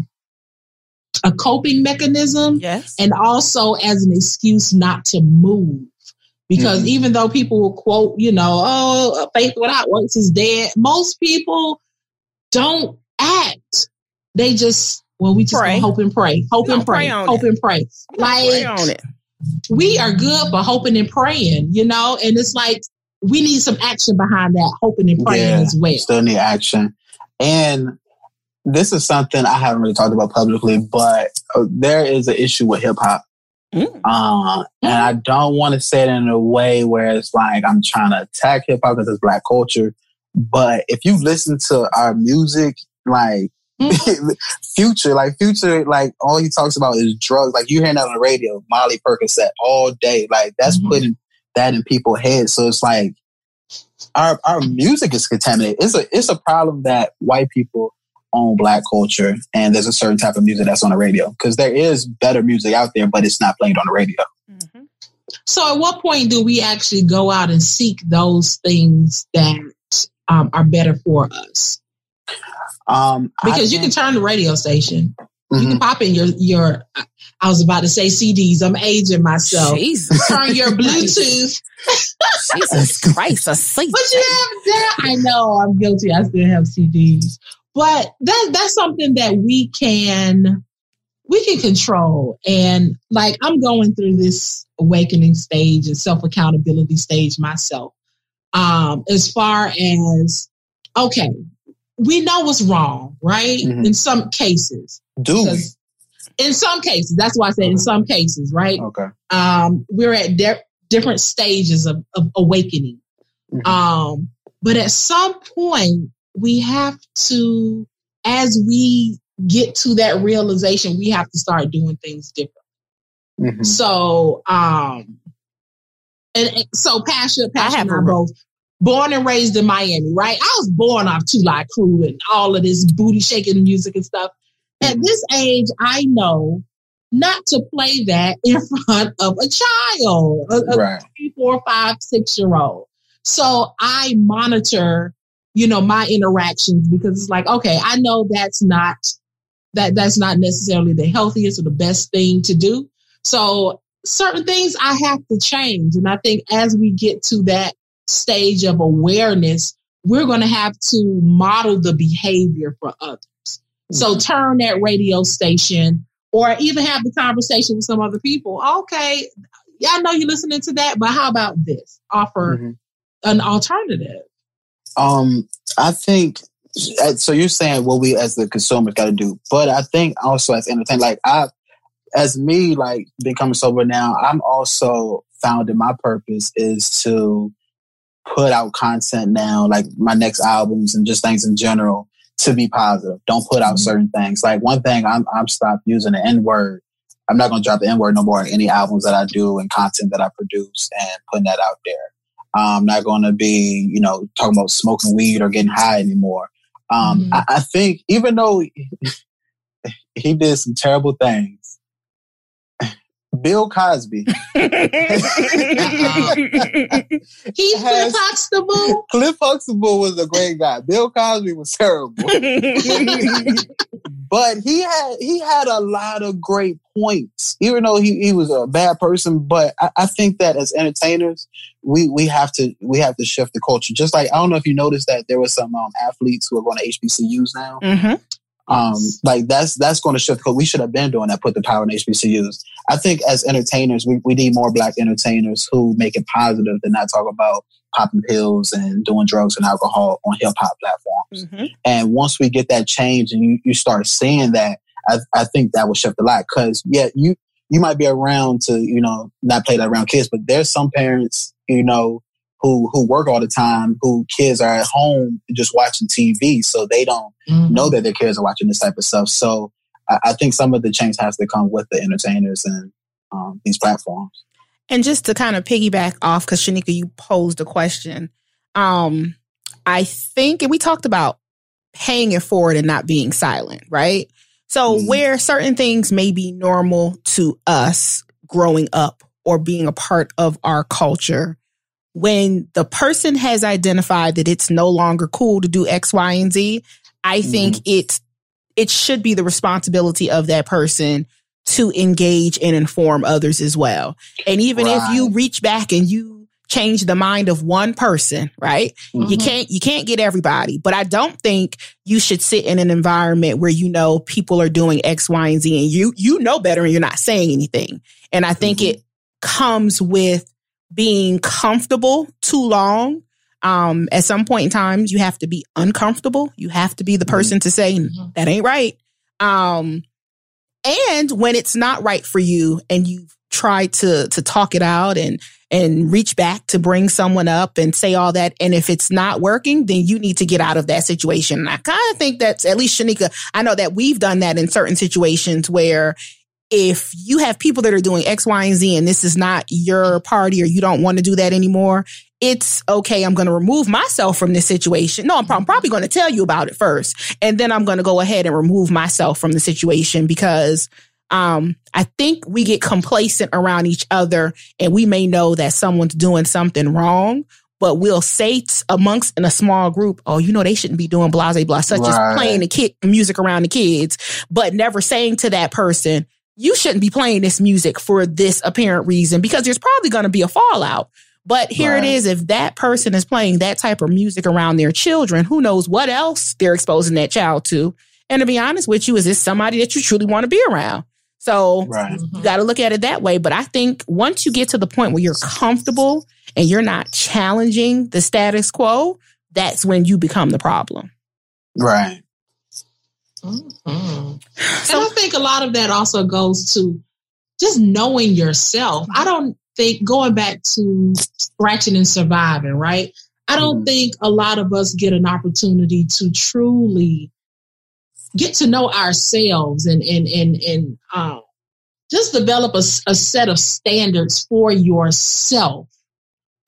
a coping mechanism yes. and also as an excuse not to move because mm-hmm. even though people will quote you know oh faith without works is dead most people don't act they just well we just hope and pray hope and pray, pray hope it. and pray like pray on it we are good for hoping and praying, you know, and it's like we need some action behind that hoping and praying yeah, as well. Still need action. And this is something I haven't really talked about publicly, but uh, there is an issue with hip hop. Mm. Uh, and I don't want to say it in a way where it's like I'm trying to attack hip hop because it's black culture. But if you listen to our music, like. Future, like Future, like all he talks about is drugs. Like you hearing that on the radio, Molly Percocet all day. Like that's mm-hmm. putting that in people's heads. So it's like our our music is contaminated. It's a it's a problem that white people own black culture and there's a certain type of music that's on the radio because there is better music out there, but it's not played on the radio. Mm-hmm. So, at what point do we actually go out and seek those things that um, are better for us? Um, because you can turn the radio station. Mm-hmm. You can mm-hmm. pop in your your. I was about to say CDs. I'm aging myself. Jesus. Turn your Bluetooth. Jesus Christ, a sleep. But you have that. I know I'm guilty. I still have CDs. But that that's something that we can we can control. And like I'm going through this awakening stage and self accountability stage myself. Um, as far as okay, we know what's wrong, right? Mm-hmm. In some cases. Do in some cases, that's why I said in some cases, right? Okay. Um, we're at de- different stages of, of awakening. Mm-hmm. Um, but at some point, we have to, as we get to that realization, we have to start doing things different. Mm-hmm. So, um, and, and so Pasha, Pasha and I both born and raised in Miami, right? I was born off Two Live Crew and all of this booty shaking music and stuff. Mm-hmm. At this age, I know not to play that in front of a child, a, a right. three, four, five, six year old. So I monitor you know, my interactions because it's like, okay, I know that's not that that's not necessarily the healthiest or the best thing to do. So certain things I have to change. And I think as we get to that stage of awareness, we're going to have to model the behavior for others. Mm-hmm. So turn that radio station or even have the conversation with some other people. Okay, yeah, I know you're listening to that, but how about this? Offer mm-hmm. an alternative. Um, I think uh, so. You're saying what we as the consumers got to do, but I think also as entertainment, like I, as me, like becoming sober now, I'm also found in my purpose is to put out content now, like my next albums and just things in general, to be positive. Don't put out mm-hmm. certain things. Like one thing, I'm I'm stopped using the N word. I'm not going to drop the N word no more in any albums that I do and content that I produce and putting that out there. I'm not going to be, you know, talking about smoking weed or getting high anymore. Um, mm-hmm. I, I, think even though he did some terrible things, Bill Cosby. He's Cliff Huxtable. Cliff Huxtable was a great guy. Bill Cosby was terrible. but he had he had a lot of great points, even though he, he was a bad person. But I, I think that as entertainers, we we have to we have to shift the culture. Just like I don't know if you noticed that there were some um, athletes who are going to HBCUs now. Mm-hmm. Um, like that's that's going to shift because we should have been doing that. Put the power in HBCUs. I think as entertainers, we, we need more black entertainers who make it positive and not talk about popping pills and doing drugs and alcohol on hip hop platforms. Mm-hmm. And once we get that change and you, you start seeing that, I, I think that will shift a lot. Cause yeah, you you might be around to you know not play that around kids, but there's some parents you know who who work all the time, who kids are at home just watching TV, so they don't mm-hmm. know that their kids are watching this type of stuff. So I, I, think some of the change has to come with the entertainers and um, these platforms. And just to kind of piggyback off, because Shanika, you posed a question. Um, I think, and we talked about paying it forward and not being silent, right? So mm-hmm. where certain things may be normal to us growing up or being a part of our culture, when the person has identified that it's no longer cool to do X, Y, and Z, I mm-hmm. think it's it should be the responsibility of that person to engage and inform others as well. And even right. if you reach back and you change the mind of one person, right? Mm-hmm. You can't you can't get everybody, but I don't think you should sit in an environment where you know people are doing X, Y, and Z and you you know better and you're not saying anything. And I think mm-hmm. it comes with being comfortable too long. Um, at some point in time, you have to be uncomfortable. You have to be the person to say that ain't right. Um, and when it's not right for you and you've tried to to talk it out and and reach back to bring someone up and say all that. And if it's not working, then you need to get out of that situation. And I kind of think that's at least Shanika, I know that we've done that in certain situations where if you have people that are doing X, Y, and Z, and this is not your party or you don't want to do that anymore, it's okay. I'm going to remove myself from this situation. No, I'm probably going to tell you about it first. And then I'm going to go ahead and remove myself from the situation because um, I think we get complacent around each other and we may know that someone's doing something wrong, but we'll say t- amongst in a small group, oh, you know, they shouldn't be doing blase blah, such Right. as playing the kid music around the kids, but never saying to that person, you shouldn't be playing this music for this apparent reason because there's probably going to be a fallout. But here Right. it is. If that person is playing that type of music around their children, who knows what else they're exposing that child to? And to be honest with you, is this somebody that you truly want to be around? So Right. Mm-hmm. you got to look at it that way. But I think once you get to the point where you're comfortable and you're not challenging the status quo, that's when you become the problem. Right. Mhm. and I think a lot of that also goes to just knowing yourself. I don't think going back to scratching and surviving, right? I don't Mhm. think a lot of us get an opportunity to truly get to know ourselves and and and and um, just develop a set of standards for yourself.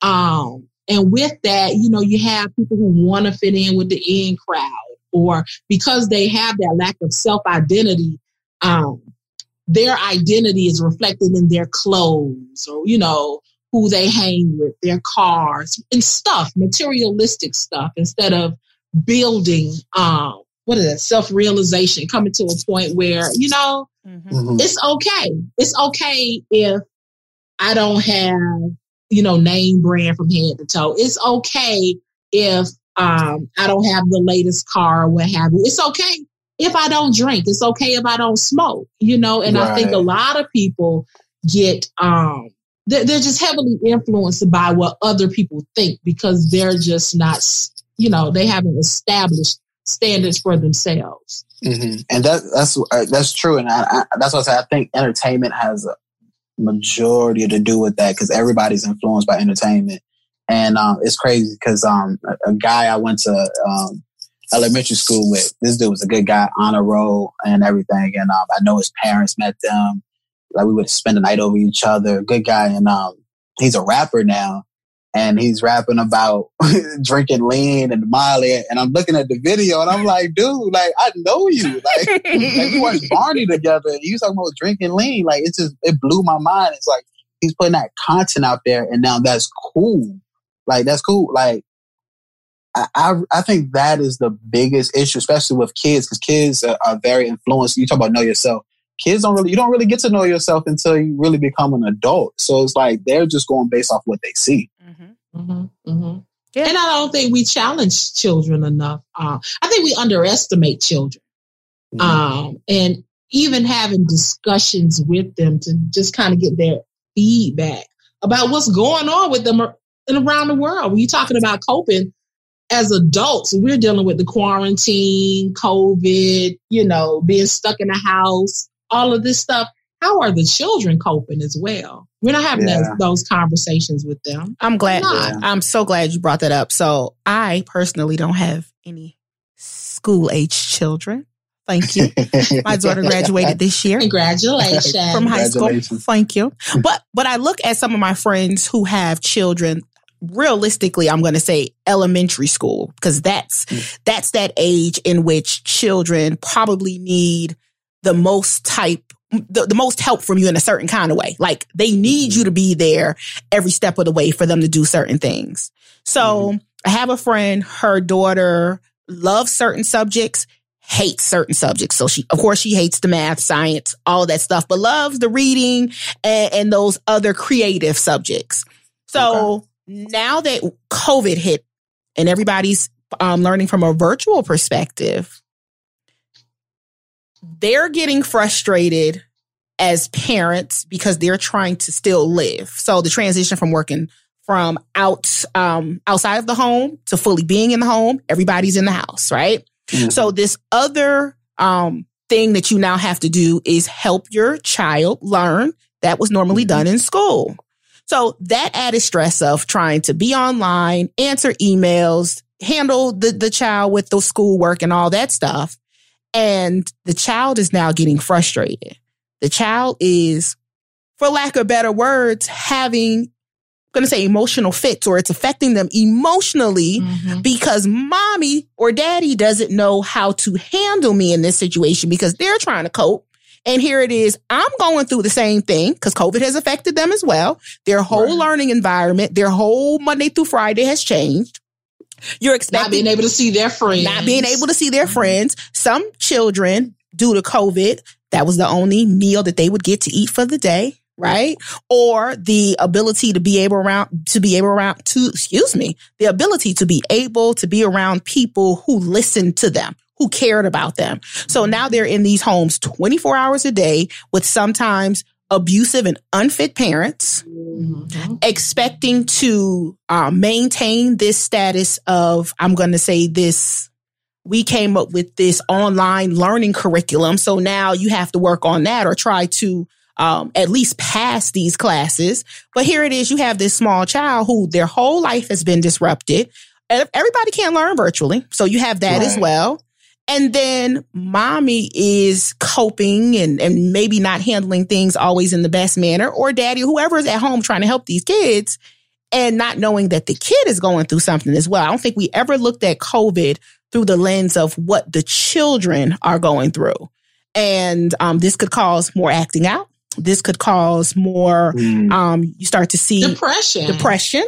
Um, and with that, you know, you have people who want to fit in with the in crowd, or because they have that lack of self identity, um, their identity is reflected in their clothes or, you know, who they hang with, their cars and stuff, materialistic stuff, instead of building, um, what is it, self realization, coming to a point where, you know, Mhm. it's okay. It's okay if I don't have, you know, name brand from head to toe. It's okay if um, I don't have the latest car or what have you. It's okay if I don't drink. It's okay if I don't smoke, you know, and I think a lot of people get, um, they're, they're just heavily influenced by what other people think because they're just not, you know, they haven't established standards for themselves. hmm And that that's uh, that's true, and I, I, that's what I say. I think entertainment has a majority to do with that because everybody's influenced by entertainment, and um, it's crazy because um, a, a guy I went to um, elementary school with, this dude was a good guy, honor roll and everything, and um, I know his parents met them. Like we would spend the night over each other. Good guy, and um, he's a rapper now. And he's rapping about drinking lean and Molly, and I'm looking at the video, and I'm like, dude, like I know you, like like we watched Barney together and you talking about drinking lean. Like it just it blew my mind. It's like he's putting that content out there and now that's cool. Like that's cool. Like I I, I think that is the biggest issue, especially with kids, because kids are, are very influenced. You talk about know yourself. Kids don't really you don't really get to know yourself until you really become an adult. So it's like they're just going based off what they see. Mm-hmm, mm-hmm. Yeah. And I don't think we challenge children enough. Uh, I think we underestimate children. Um, and even having discussions with them to just kind of get their feedback about what's going on with them ar- and around the world. When you're talking about coping as adults, we're dealing with the quarantine, COVID, you know, being stuck in the house, all of this stuff. How are the children coping as well? We're not having Yeah. those, those conversations with them. I'm glad. Not. I'm so glad you brought that up. So I personally don't have any school age children. Thank you. My daughter graduated this year Congratulations. from high school. Thank you. But but I look at some of my friends who have children. Realistically, I'm going to say elementary school because that's mm. that's that age in which children probably need the most type the, the most help from you in a certain kind of way. Like they need mm-hmm. you to be there every step of the way for them to do certain things. So mm-hmm. I have a friend, her daughter loves certain subjects, hates certain subjects. So she, of course, she hates the math, science, all that stuff, but loves the reading and, and those other creative subjects. So now that COVID hit and everybody's um, learning from a virtual perspective, they're getting frustrated as parents because they're trying to still live. So the transition from working from out um, outside of the home to fully being in the home, everybody's in the house, right? Mm-hmm. So this other um, thing that you now have to do is help your child learn that was normally mm-hmm. done in school. So that added stress of trying to be online, answer emails, handle the, the child with the schoolwork and all that stuff. And the child is now getting frustrated. The child is, for lack of better words, having going to say emotional fits or it's affecting them emotionally mm-hmm. because mommy or daddy doesn't know how to handle me in this situation because they're trying to cope. And here it is. I'm going through the same thing because COVID has affected them as well. Their whole right. learning environment, their whole Monday through Friday has changed. You're expecting not being able to see their friends, not being able to see their friends. Some children, due to COVID, that was the only meal that they would get to eat for the day right? Or the ability to be able around, to be able around to, excuse me, the ability to be able to be around people who listen to them, who cared about them. So now they're in these homes 24 hours a day with sometimes abusive and unfit parents, mm-hmm. expecting to uh, maintain this status of, I'm going to say this we came up with this online learning curriculum. So now you have to work on that or try to um, at least pass these classes. But here it is, you have this small child who their whole life has been disrupted. Everybody can't learn virtually. So you have that right. as well. And then mommy is coping and, and maybe not handling things always in the best manner, or daddy, whoever is at home trying to help these kids and not knowing that the kid is going through something as well. I don't think we ever looked at COVID through the lens of what the children are going through. And um, this could cause more acting out this could cause more mm. um you start to see depression depression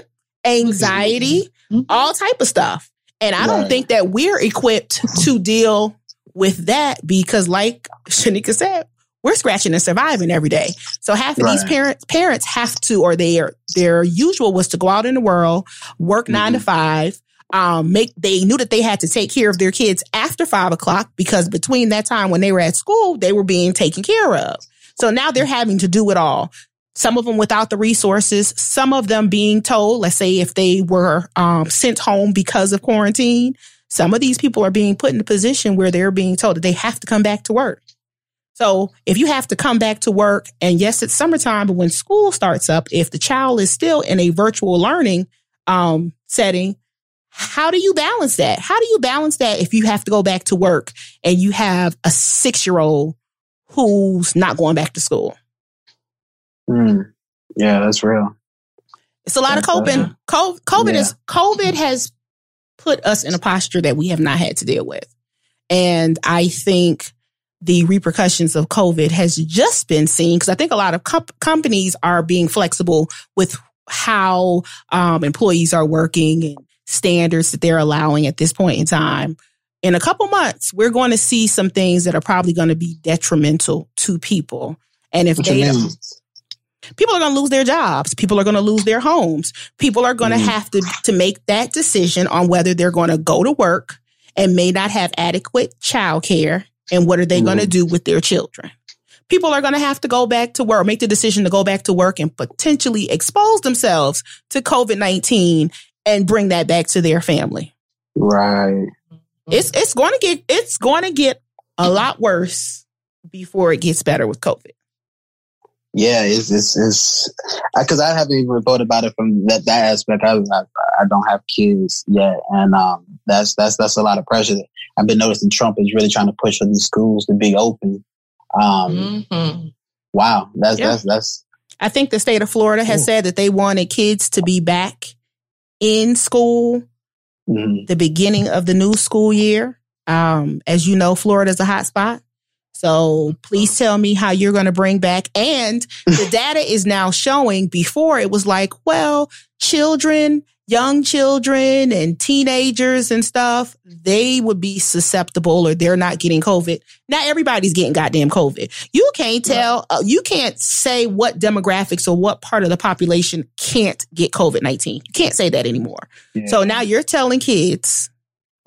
anxiety mm-hmm. all type of stuff and i right. don't think that we're equipped to deal with that because like shanika said we're scratching and surviving every day so half of right. these parents parents have to or their their usual was to go out in the world work mm-hmm. nine to five um, make they knew that they had to take care of their kids after five o'clock because between that time when they were at school, they were being taken care of. So now they're having to do it all. Some of them without the resources, some of them being told, let's say if they were um, sent home because of quarantine, some of these people are being put in a position where they're being told that they have to come back to work. So if you have to come back to work, and yes, it's summertime, but when school starts up, if the child is still in a virtual learning um, setting, how do you balance that? How do you balance that if you have to go back to work and you have a six year old who's not going back to school. Mm. Yeah, that's real. It's a lot that's of coping. COVID yeah. is COVID has put us in a posture that we have not had to deal with. And I think the repercussions of COVID has just been seen because I think a lot of comp- companies are being flexible with how um, employees are working and standards that they're allowing at this point in time in a couple months, we're going to see some things that are probably going to be detrimental to people. And if what they people are going to lose their jobs, people are going to lose their homes, people are going to mm-hmm. have to to make that decision on whether they're going to go to work and may not have adequate child care and what are they mm-hmm. going to do with their children. People are going to have to go back to work, make the decision to go back to work and potentially expose themselves to COVID-19 and bring that back to their family. Right. It's it's going to get it's going to get a lot worse before it gets better with COVID. Yeah, it's it's it's because I haven't even thought about it from that that aspect. I I, I don't have kids yet, and um, that's that's that's a lot of pressure. I've been noticing Trump is really trying to push for these schools to be open. Um, mm-hmm. Wow, that's yeah. that's that's. I think the state of Florida has Ooh. said that they wanted kids to be back in school mm-hmm. the beginning of the new school year. Um, as you know, Florida is a hot spot. So please tell me how you're going to bring back. And the data is now showing before it was like, well, children, young children and teenagers and stuff, they would be susceptible or they're not getting COVID. Not everybody's getting goddamn COVID. You can't tell, uh, you can't say what demographics or what part of the population can't get COVID 19. You can't say that anymore. Yeah. So now you're telling kids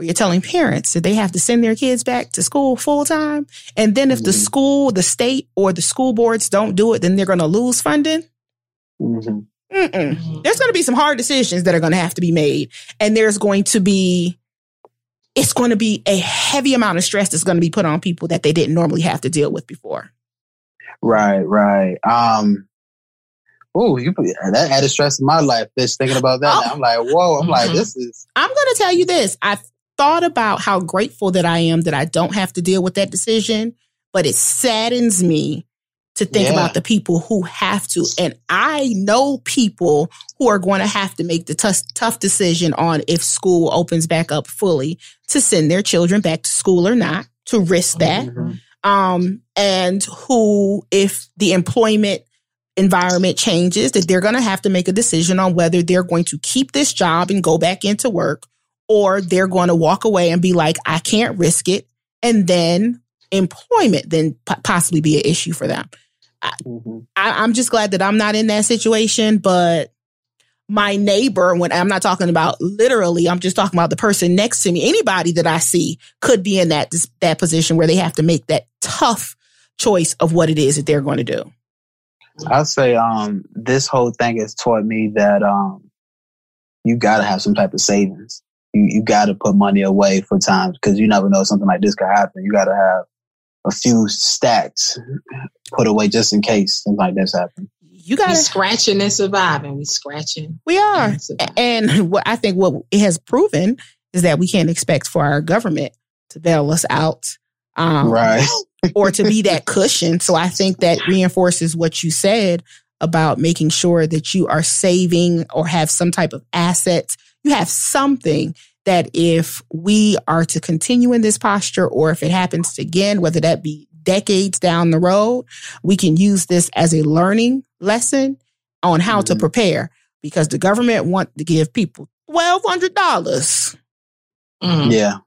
where you're telling parents that they have to send their kids back to school full time. And then if mm-hmm. the school, the state, or the school boards don't do it, then they're going to lose funding. Mm-hmm. There's going to be some hard decisions that are going to have to be made. And there's going to be, it's going to be a heavy amount of stress that's going to be put on people that they didn't normally have to deal with before. Right, right. Um, oh, you that added stress in my life. Just thinking about that, oh. I'm like, whoa. I'm mm-hmm. like, this is. I'm going to tell you this. I thought about how grateful that I am that I don't have to deal with that decision, but it saddens me to think yeah. about the people who have to. And I know people who are going to have to make the tough, tough decision on if school opens back up fully to send their children back to school or not, to risk that. Mm-hmm. Um, and who, if the employment environment changes, that they're going to have to make a decision on whether they're going to keep this job and go back into work or they're going to walk away and be like, I can't risk it. And then employment then possibly be an issue for them. Mm-hmm. I, I'm just glad that I'm not in that situation, but my neighbor, when I'm not talking about literally, I'm just talking about the person next to me. Anybody that I see could be in that that position where they have to make that tough choice of what it is that they're going to do. I'll say um, this whole thing has taught me that um, you got to have some type of savings you, you got to put money away for times because you never know something like this could happen. You got to have a few stacks put away just in case something like this happens. You got to scratching and surviving. We scratching. We are, and, and what I think what it has proven is that we can't expect for our government to bail us out, um, right, or to be that cushion. So I think that reinforces what you said about making sure that you are saving or have some type of assets you have something that if we are to continue in this posture or if it happens again, whether that be decades down the road, we can use this as a learning lesson on how mm-hmm. to prepare because the government want to give people $1,200. Mm-hmm. Yeah.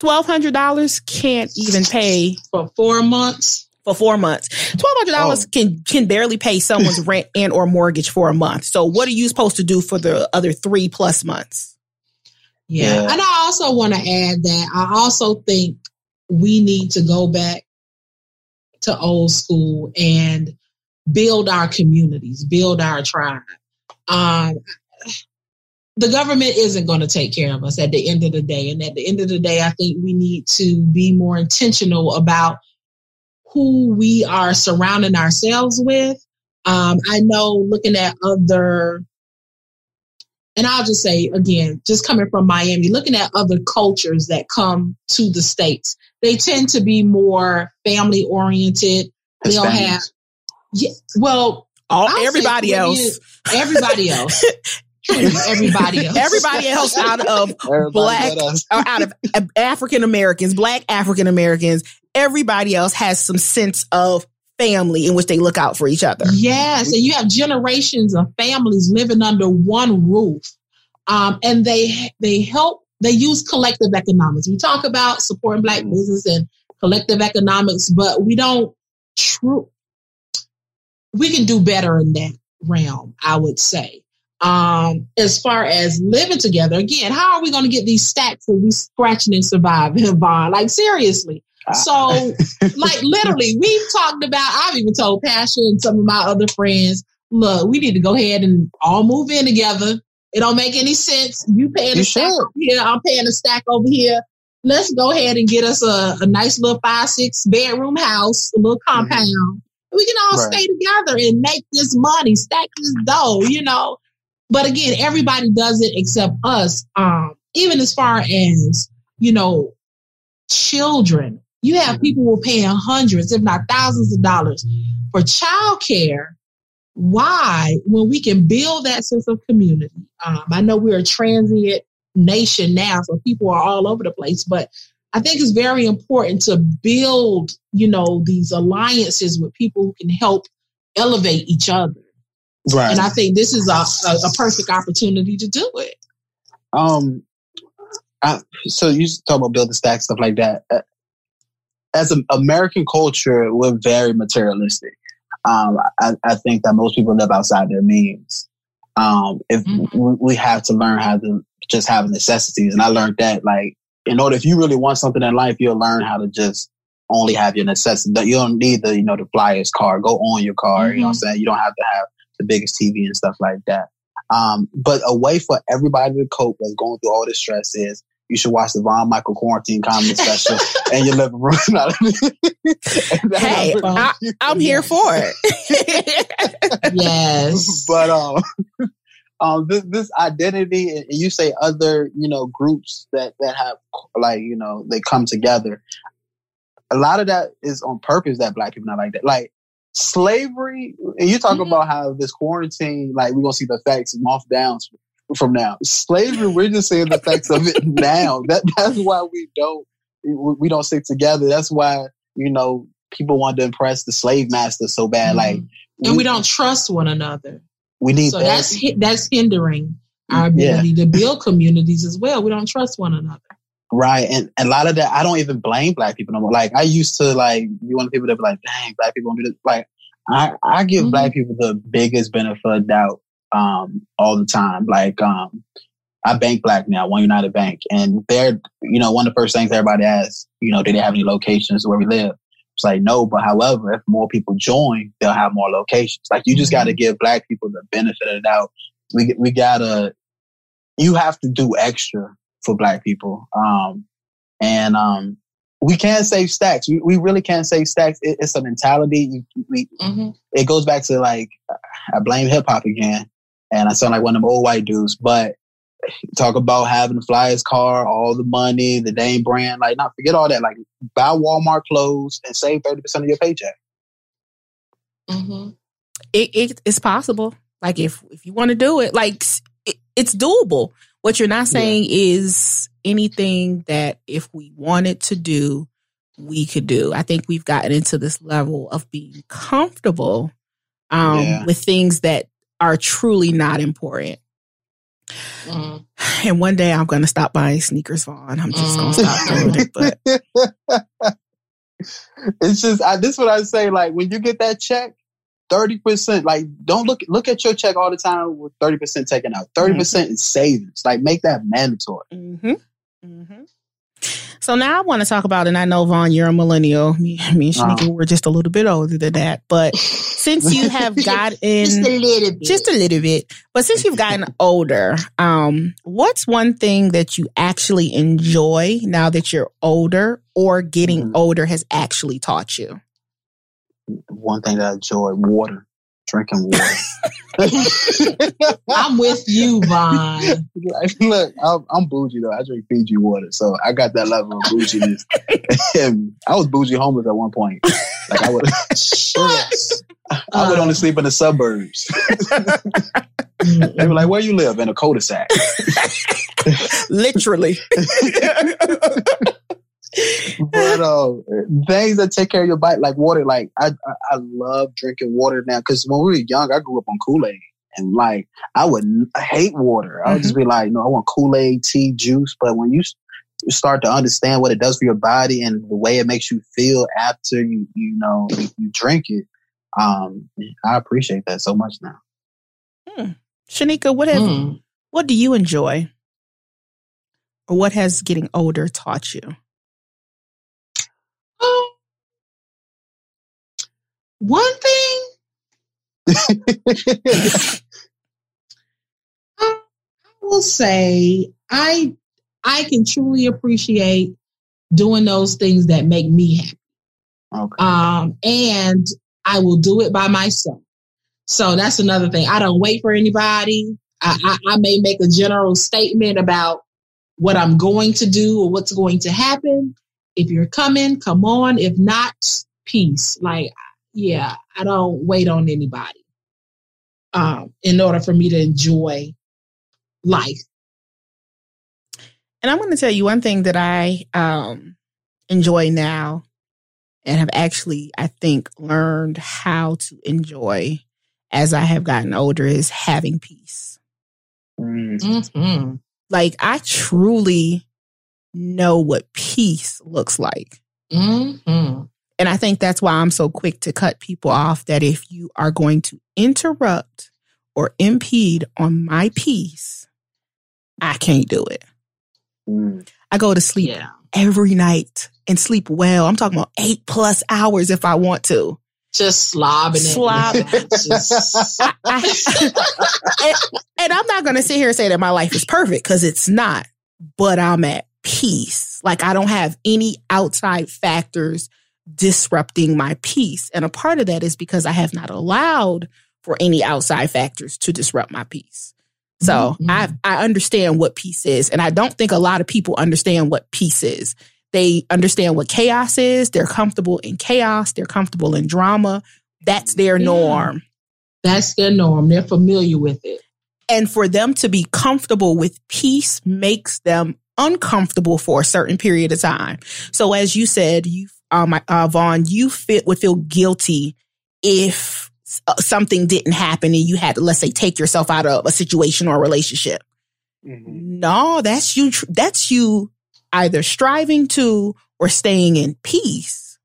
$1,200 can't even pay for four months for four months. Twelve hundred dollars oh. can can barely pay someone's rent and or mortgage for a month. So what are you supposed to do for the other three plus months? Yeah. yeah. And I also want to add that I also think we need to go back to old school and build our communities, build our tribe. Um, the government isn't going to take care of us at the end of the day. And at the end of the day, I think we need to be more intentional about who we are surrounding ourselves with. Um, I know looking at other, and I'll just say again, just coming from Miami, looking at other cultures that come to the States, they tend to be more family oriented. They'll have, yeah, well, all everybody else, everybody else. everybody else. Everybody else out of everybody black, out of African Americans, black African Americans, everybody else has some sense of family in which they look out for each other. Yes, and you have generations of families living under one roof, um, and they they help. They use collective economics. We talk about supporting Black business and collective economics, but we don't true. We can do better in that realm, I would say. Um, as far as living together, again, how are we going to get these stacks that we scratching and surviving, Vaughn? Like seriously, so, like literally, we've talked about. I've even told Pasha and some of my other friends, look, we need to go ahead and all move in together. It don't make any sense. You paying you a stack over here, I'm paying a stack over here. Let's go ahead and get us a, a nice little five, six bedroom house, a little mm-hmm. compound. Mm-hmm. We can all right. stay together and make this money, stack this dough, you know. But again, everybody does it except us. Um, even as far as, you know, children you have people who are paying hundreds, if not thousands of dollars for childcare. Why, when we can build that sense of community? Um, I know we're a transient nation now, so people are all over the place, but I think it's very important to build, you know, these alliances with people who can help elevate each other. Right. And I think this is a, a, a perfect opportunity to do it. Um, I, so you talk about building stacks, stuff like that. As an American culture, we're very materialistic. Um, I, I, think that most people live outside their means. Um, if mm-hmm. we have to learn how to just have necessities, and I learned that like in order, if you really want something in life, you'll learn how to just only have your necessities. You don't need the, you know, the flyest car. Go on your car. Mm-hmm. You know what I'm mm-hmm. saying? You don't have to have the biggest TV and stuff like that. Um, but a way for everybody to cope that's going through all this stress is you should watch the Von Michael quarantine comedy special in your living room. hey, I, am here for it. yes, but um, um, this, this identity, and you say other, you know, groups that that have like, you know, they come together. A lot of that is on purpose that black people not like that. Like slavery, and you talk mm-hmm. about how this quarantine, like we're gonna see the effects month down from now. Slavery, we're just seeing the effects of it now. That that's why we don't we don't stick together. That's why you know people want to impress the slave master so bad. Mm-hmm. Like, and we, we, don't trust one another. We need so that's that's hindering our ability yeah. to build communities as well. We don't trust one another. Right. And a lot of that, I don't even blame black people no more. Like, I used to, like, be one of the people that be like, dang, black people don't do this. Like, I, I give mm-hmm. black people the biggest benefit of doubt um, all the time. Like, um, I bank black now, One United Bank, and they're, you know, one of the first things everybody asks, you know, do they have any locations where we live? It's like, no, but however, if more people join, they'll have more locations. Like, you just got to mm-hmm. give black people the benefit of the doubt. We, we gotta, you have to do extra for black people. Um, and, um, we can't save stacks. We, we really can't save stacks. It, it's a mentality. We, mm-hmm. It goes back to like, I blame hip hop again and I sound like one of them old white dudes, but talk about having the flyest car, all the money, the name brand, like not forget all that. Like buy Walmart clothes and save 30% of your paycheck. Mm-hmm. It, it, it's possible. Like if, if you want to do it, like it, it's doable. What you're not saying yeah. is anything that if we wanted to do, we could do. I think we've gotten into this level of being comfortable um, yeah. with things that are truly not important. Mm. And one day I'm going to stop buying sneakers, Von. I'm just mm. going to stop doing it. But it's just I, this is what I say. Like when you get that check, thirty percent. Like don't look look at your check all the time with thirty percent taken out. 30 percent mm-hmm. is savings. Like make that mandatory. Mm-hmm. Mm-hmm. So now I want to talk about, and I know Vaughn, you're a millennial. Me, me and Shanika, uh-huh. we're just a little bit older than that. But since you have gotten just a little bit, just a little bit, but since you've gotten older, um, what's one thing that you actually enjoy now that you're older, or getting mm-hmm. older has actually taught you? One thing that I enjoy: water drinking water. I'm with you, Von. Like, look, I'm, I'm, bougie though. I drink Fiji water, so I got that level of bouginess. I was bougie homeless at one point. Like I would, I would only uh. sleep in the suburbs. they were like, "Where you live?" In a cul-de-sac. Literally but uh, things that take care of your body, like water. Like I, I, I love drinking water now because when we were young, I grew up on Kool Aid, and like I would I hate water. I would mm-hmm. just be like, no, I want Kool Aid, tea, juice. But when you start to understand what it does for your body and the way it makes you feel after you, you know, you drink it, um, I appreciate that so much now. Hmm. Shanika, what have hmm. what do you enjoy, or what has getting older taught you? One thing I will say I I can truly appreciate doing those things that make me happy. Okay. Um, and I will do it by myself. So that's another thing. I don't wait for anybody. I, I, I may make a general statement about what I'm going to do or what's going to happen. If you're coming, come on. If not, peace. Like yeah, I don't wait on anybody um, in order for me to enjoy life. And I'm going to tell you one thing that I um, enjoy now and have actually, I think, learned how to enjoy as I have gotten older is having peace. Mm-hmm. Like, I truly know what peace looks like. Mm-hmm. And I think that's why I'm so quick to cut people off that if you are going to interrupt or impede on my peace, I can't do it. Mm. I go to sleep Yeah. every night and sleep well. I'm talking about eight plus hours if I want to. Just slobbing it. Slob. Just- I, and, and I'm not going to sit here and say that my life is perfect because it's not, but I'm at peace. Like I don't have any outside factors disrupting my peace. And a part of that is because I have not allowed for any outside factors to disrupt my peace. So Mhm. I I understand what peace is, and I don't think a lot of people understand what peace is. They understand what chaos is. They're comfortable in chaos. They're comfortable in drama. That's their Yeah. norm. That's their norm. They're familiar with it. And for them to be comfortable with peace makes them uncomfortable for a certain period of time. So as you said, you um uh, Vaughn, you fit would feel guilty if uh, something didn't happen and you had to let's say take yourself out of a situation or a relationship. Mhm. No, that's you tr- that's you either striving to or staying in peace.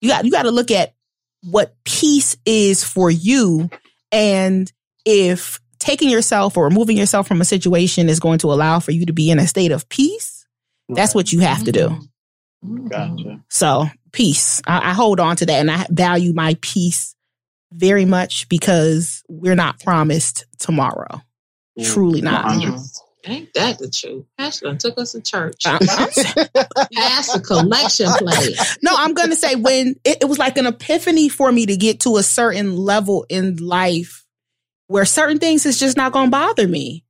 You got you got to look at what peace is for you and if taking yourself or removing yourself from a situation is going to allow for you to be in a state of peace, that's what you have to do. Mhm. Gotcha. So, peace. I, I hold on to that and I value my peace very much because we're not promised tomorrow. Truly not. hundred. Ain't that the truth? Pastor done took us to church. I- I'm- Pass the collection plate. no, I'm going to say when it, it was like an epiphany for me to get to a certain level in life where certain things is just not going to bother me.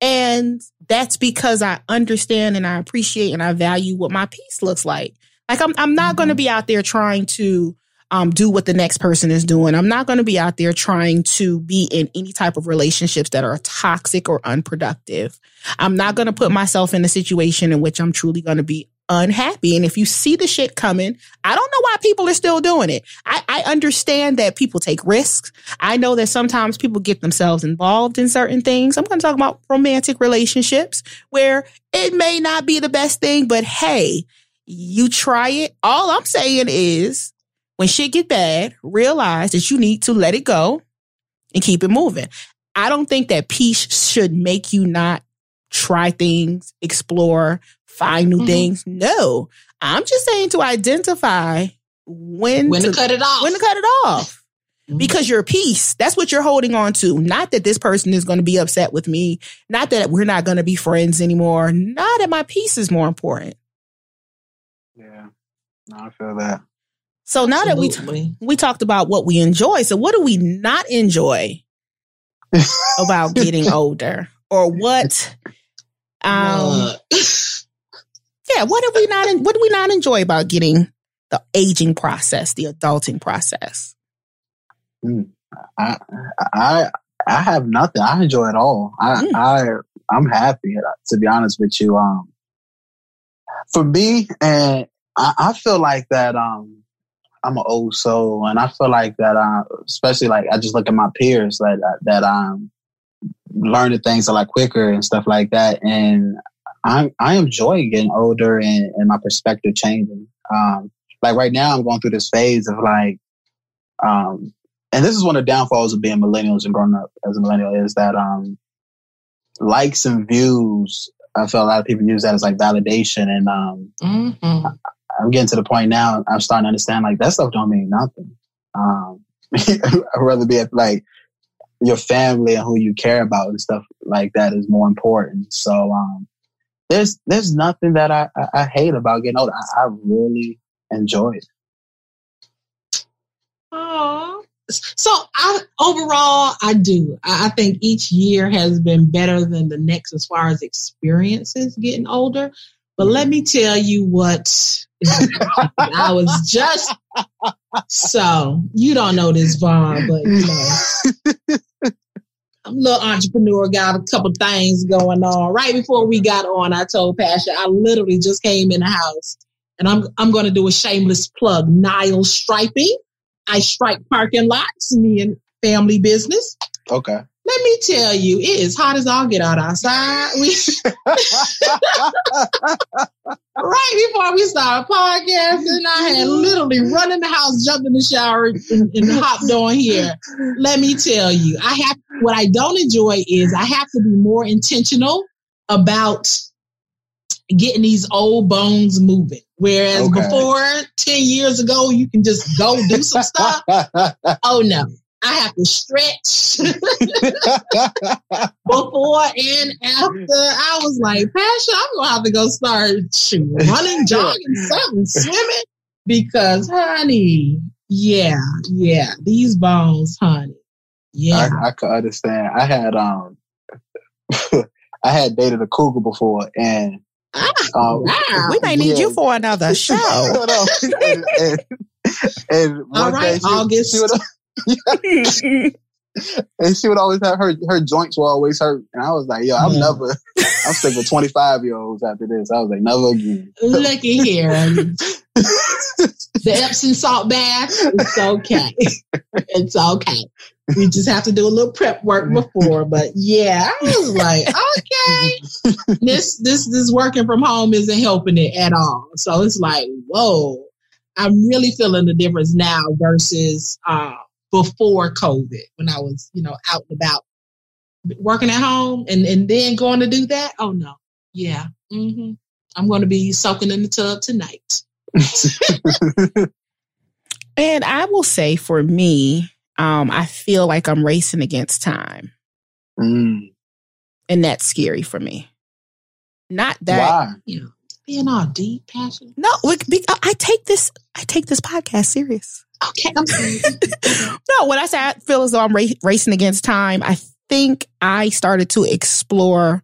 And that's because I understand and I appreciate and I value what my peace looks like. Like I'm I'm not going to be out there trying to um, do what the next person is doing. I'm not going to be out there trying to be in any type of relationships that are toxic or unproductive. I'm not going to put myself in a situation in which I'm truly going to be unhappy. And if you see the shit coming, I don't know why people are still doing it. I, I understand that people take risks. I know that sometimes people get themselves involved in certain things. I'm going to talk about romantic relationships where it may not be the best thing, but hey, you try it. All I'm saying is when shit get bad, realize that you need to let it go and keep it moving. I don't think that peace should make you not try things, explore, find new Mhm. things. No, I'm just saying to identify when, When to, to cut it off. when to cut it off Mhm. because your peace that's what you're holding on to not that this person is going to be upset with me not that we're not going to be friends anymore not that my peace is more important Yeah. No, I feel that. so now that we Absolutely. we talked about what we enjoy so what do we not enjoy about getting older or what um Look. yeah what do we not what do we not enjoy about getting the aging process the adulting process I I I have nothing. I enjoy it all. I Mm. I I'm happy to be honest with you. Um, for me, and I, I feel like that. Um, I'm an old soul, and I feel like that. Uh, especially like I just look at my peers that that um learning things a lot quicker and stuff like that, and I I enjoy getting older and, and my perspective changing. Um, like right now, I'm going through this phase of like um and this is one of the downfalls of being millennials and growing up as a millennial is that um likes and views I feel a lot of people use that as like validation and um Mhm. I'm getting to the point now I'm starting to understand like that stuff don't mean nothing. Um I'd rather be at like your family and who you care about and stuff like that is more important. So um there's there's nothing that I, I, I hate about getting older. I, I really enjoy it. Aw. So I overall I do. I, I think each year has been better than the next as far as experiences getting older. But let me tell you what I was just so you don't know this Vaughn, but you know. I'm a little entrepreneur, got a couple things going on. Right before we got on, I told Pasha I literally just came in the house and I'm I'm gonna do a shameless plug. Nile striping. I stripe parking lots, me and family business. Okay. Let me tell you, it is hot as all get out outside. We right before we started podcasting, I had literally run in the house, jumped in the shower, and, and hopped on here. Let me tell you, I have what I don't enjoy is I have to be more intentional about getting these old bones moving. Whereas Okay. before, 10 years ago, you can just go do some stuff. Oh no. I have to stretch before and after. I was like, Pasha, I'm gonna have to go start running, jogging, something, swimming. Because honey, yeah, yeah, these bones, honey. Yeah. I, I could understand. I had um, I had dated a cougar before, and Ah, um, wow. We may need Yeah. you for another show. And, and, and All right, day she, August. she would, and she would always have her her joints were always hurt, and I was like, yo, I'm Yeah. never, I'm sick with 25 year olds after this. I was like, never again. Looky here. the Epsom salt bath, it's okay. it's okay. We just have to do a little prep work before. But yeah, I was like, okay. This this this working from home isn't helping it at all. So it's like, whoa. I'm really feeling the difference now versus uh before COVID when I was, you know, out and about working at home and, and then going to do that. Oh no. Yeah. hmm I'm going to be soaking in the tub tonight. And I will say for me, um, I feel like I'm racing against time. Mm, And that's scary for me. Not that why? You know, being all deep, passionate. no, I take this I take this podcast serious. Okay, I'm sorry. No, when I say I feel as though I'm ra- racing against time, I think I started to explore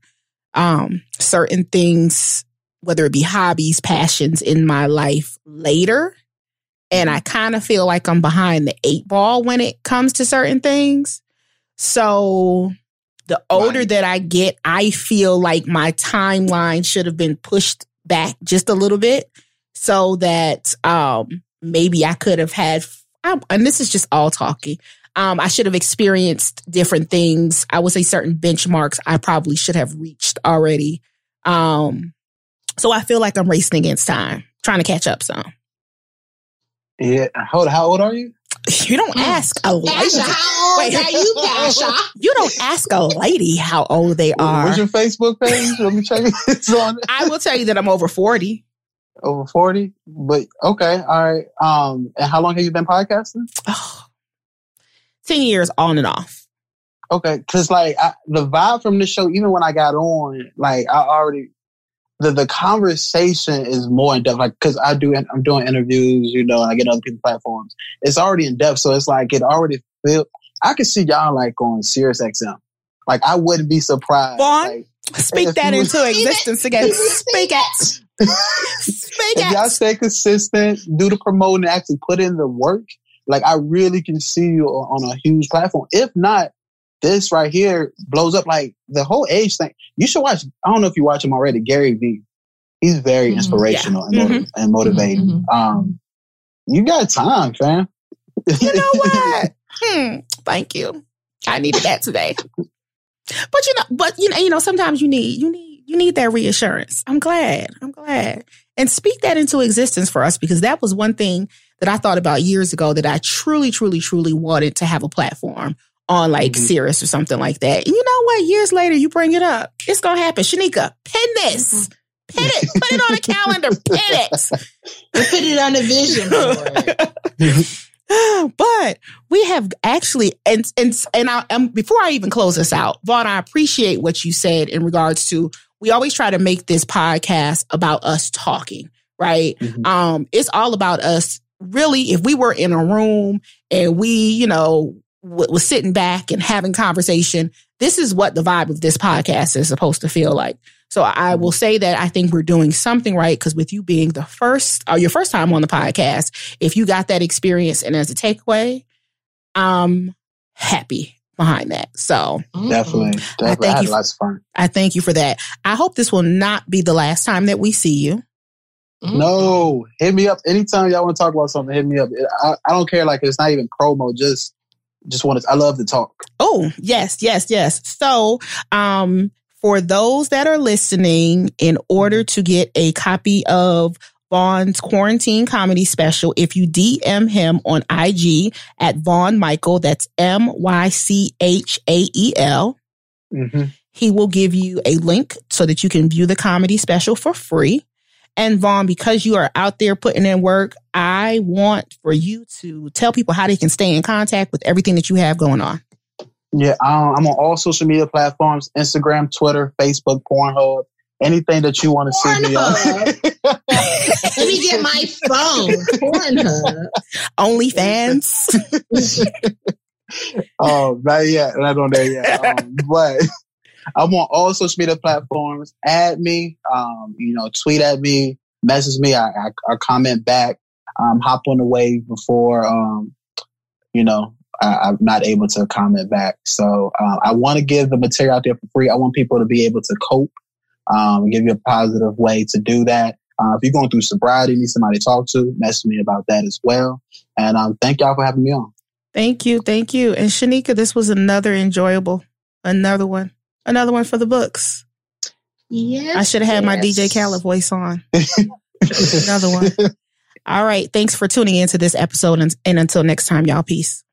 um, certain things, whether it be hobbies, passions in my life later. And I kind of feel like I'm behind the eight ball when it comes to certain things. So the older Right. that I get, I feel like my timeline should have been pushed back just a little bit so that um, maybe I could have had, um, and this is just all talking. Um, I should have experienced different things. I would say certain benchmarks I probably should have reached already. Um, so I feel like I'm racing against time, trying to catch up some. Yeah. Hold. How old are you? You don't ask a lady. Pasha, how old Wait. are you, Pasha? You don't ask a lady how old they are. What's your Facebook page? Let me check. It's on I will tell you that I'm over 40. Over 40. But okay, all right. Um, and how long have you been podcasting? Oh, 10 years on and off. Okay, because like I, the vibe from the show, even when I got on, like I already the the conversation is more in depth. Like because I do I'm doing interviews, you know, and I get other people's platforms. It's already in depth, so it's like it already feel. I could see y'all like on Sirius XM. Like I wouldn't be surprised. Vaughn? Like, Speak that into existence again. Speak it. If y'all stay consistent, do the promoting, actually put in the work, like I really can see you on a huge platform. If not, this right here blows up like the whole age thing. You should watch. I don't know if you watch him already. Gary Vee. He's very Mhm. inspirational Yeah. and, motiv- and motivating. Mhm. Um, you got time, fam. You know what? Hmm. Thank you. I needed that today. But you know, but you know, you know, sometimes you need you need you need that reassurance. I'm glad. I'm glad. And speak that into existence for us because that was one thing that I thought about years ago that I truly, truly, truly wanted to have a platform on like Mhm. Sirius or something like that. And you know what? Years later, you bring it up. It's gonna happen. Shanika, pin this. Pin it. Put it on a calendar. Pin it. Put it on the vision board. but we have actually and and and I, um, before I even close this out, Vaughn, I appreciate what you said in regards to we always try to make this podcast about us talking, right? Mhm. Um, it's all about us. Really, if we were in a room and we, you know, w- was sitting back and having conversation, this is what the vibe of this podcast is supposed to feel like. So I will say that I think we're doing something right because with you being the first or your first time on the podcast, if you got that experience and as a takeaway, I'm happy behind that. So definitely, definitely. I, thank had you- lots of fun. I thank you for that. I hope this will not be the last time that we see you. Mhm. No, hit me up anytime y'all want to talk about something. Hit me up. I, I don't care. Like it's not even promo. Just, just want to. I love to talk. Oh, yes, yes, yes. So, um, for those that are listening, in order to get a copy of Vaughn's quarantine comedy special, if you DM him on IG at Vaughn Mychael, that's M Y C H A E L, Mm-hmm. he will give you a link so that you can view the comedy special for free. And Vaughn, because you are out there putting in work, I want for you to tell people how they can stay in contact with everything that you have going on. Yeah, um, I'm on all social media platforms Instagram, Twitter, Facebook, Pornhub, anything that you want to see me on. Let me get my phone. Pornhub. OnlyFans. oh, not yet. Not on there yet. Um, but I'm on all social media platforms. Add me, um, you know, tweet at me, message me. I, I, I comment back. Um, hop on the wave before, um, you know, I, am not able to comment back. So uh, I want to give the material out there for free. I want people to be able to cope, um, give you a positive way to do that. Uh, if you're going through sobriety, need somebody to talk to, message me about that as well. And um, thank y'all for having me on. Thank you, thank you. And Shanika, this was another enjoyable, another one another one for the books. Yes. I should have had yes. my DJ Khaled voice on. another one. All right. Thanks for tuning into this episode. And, and until next time, y'all, peace.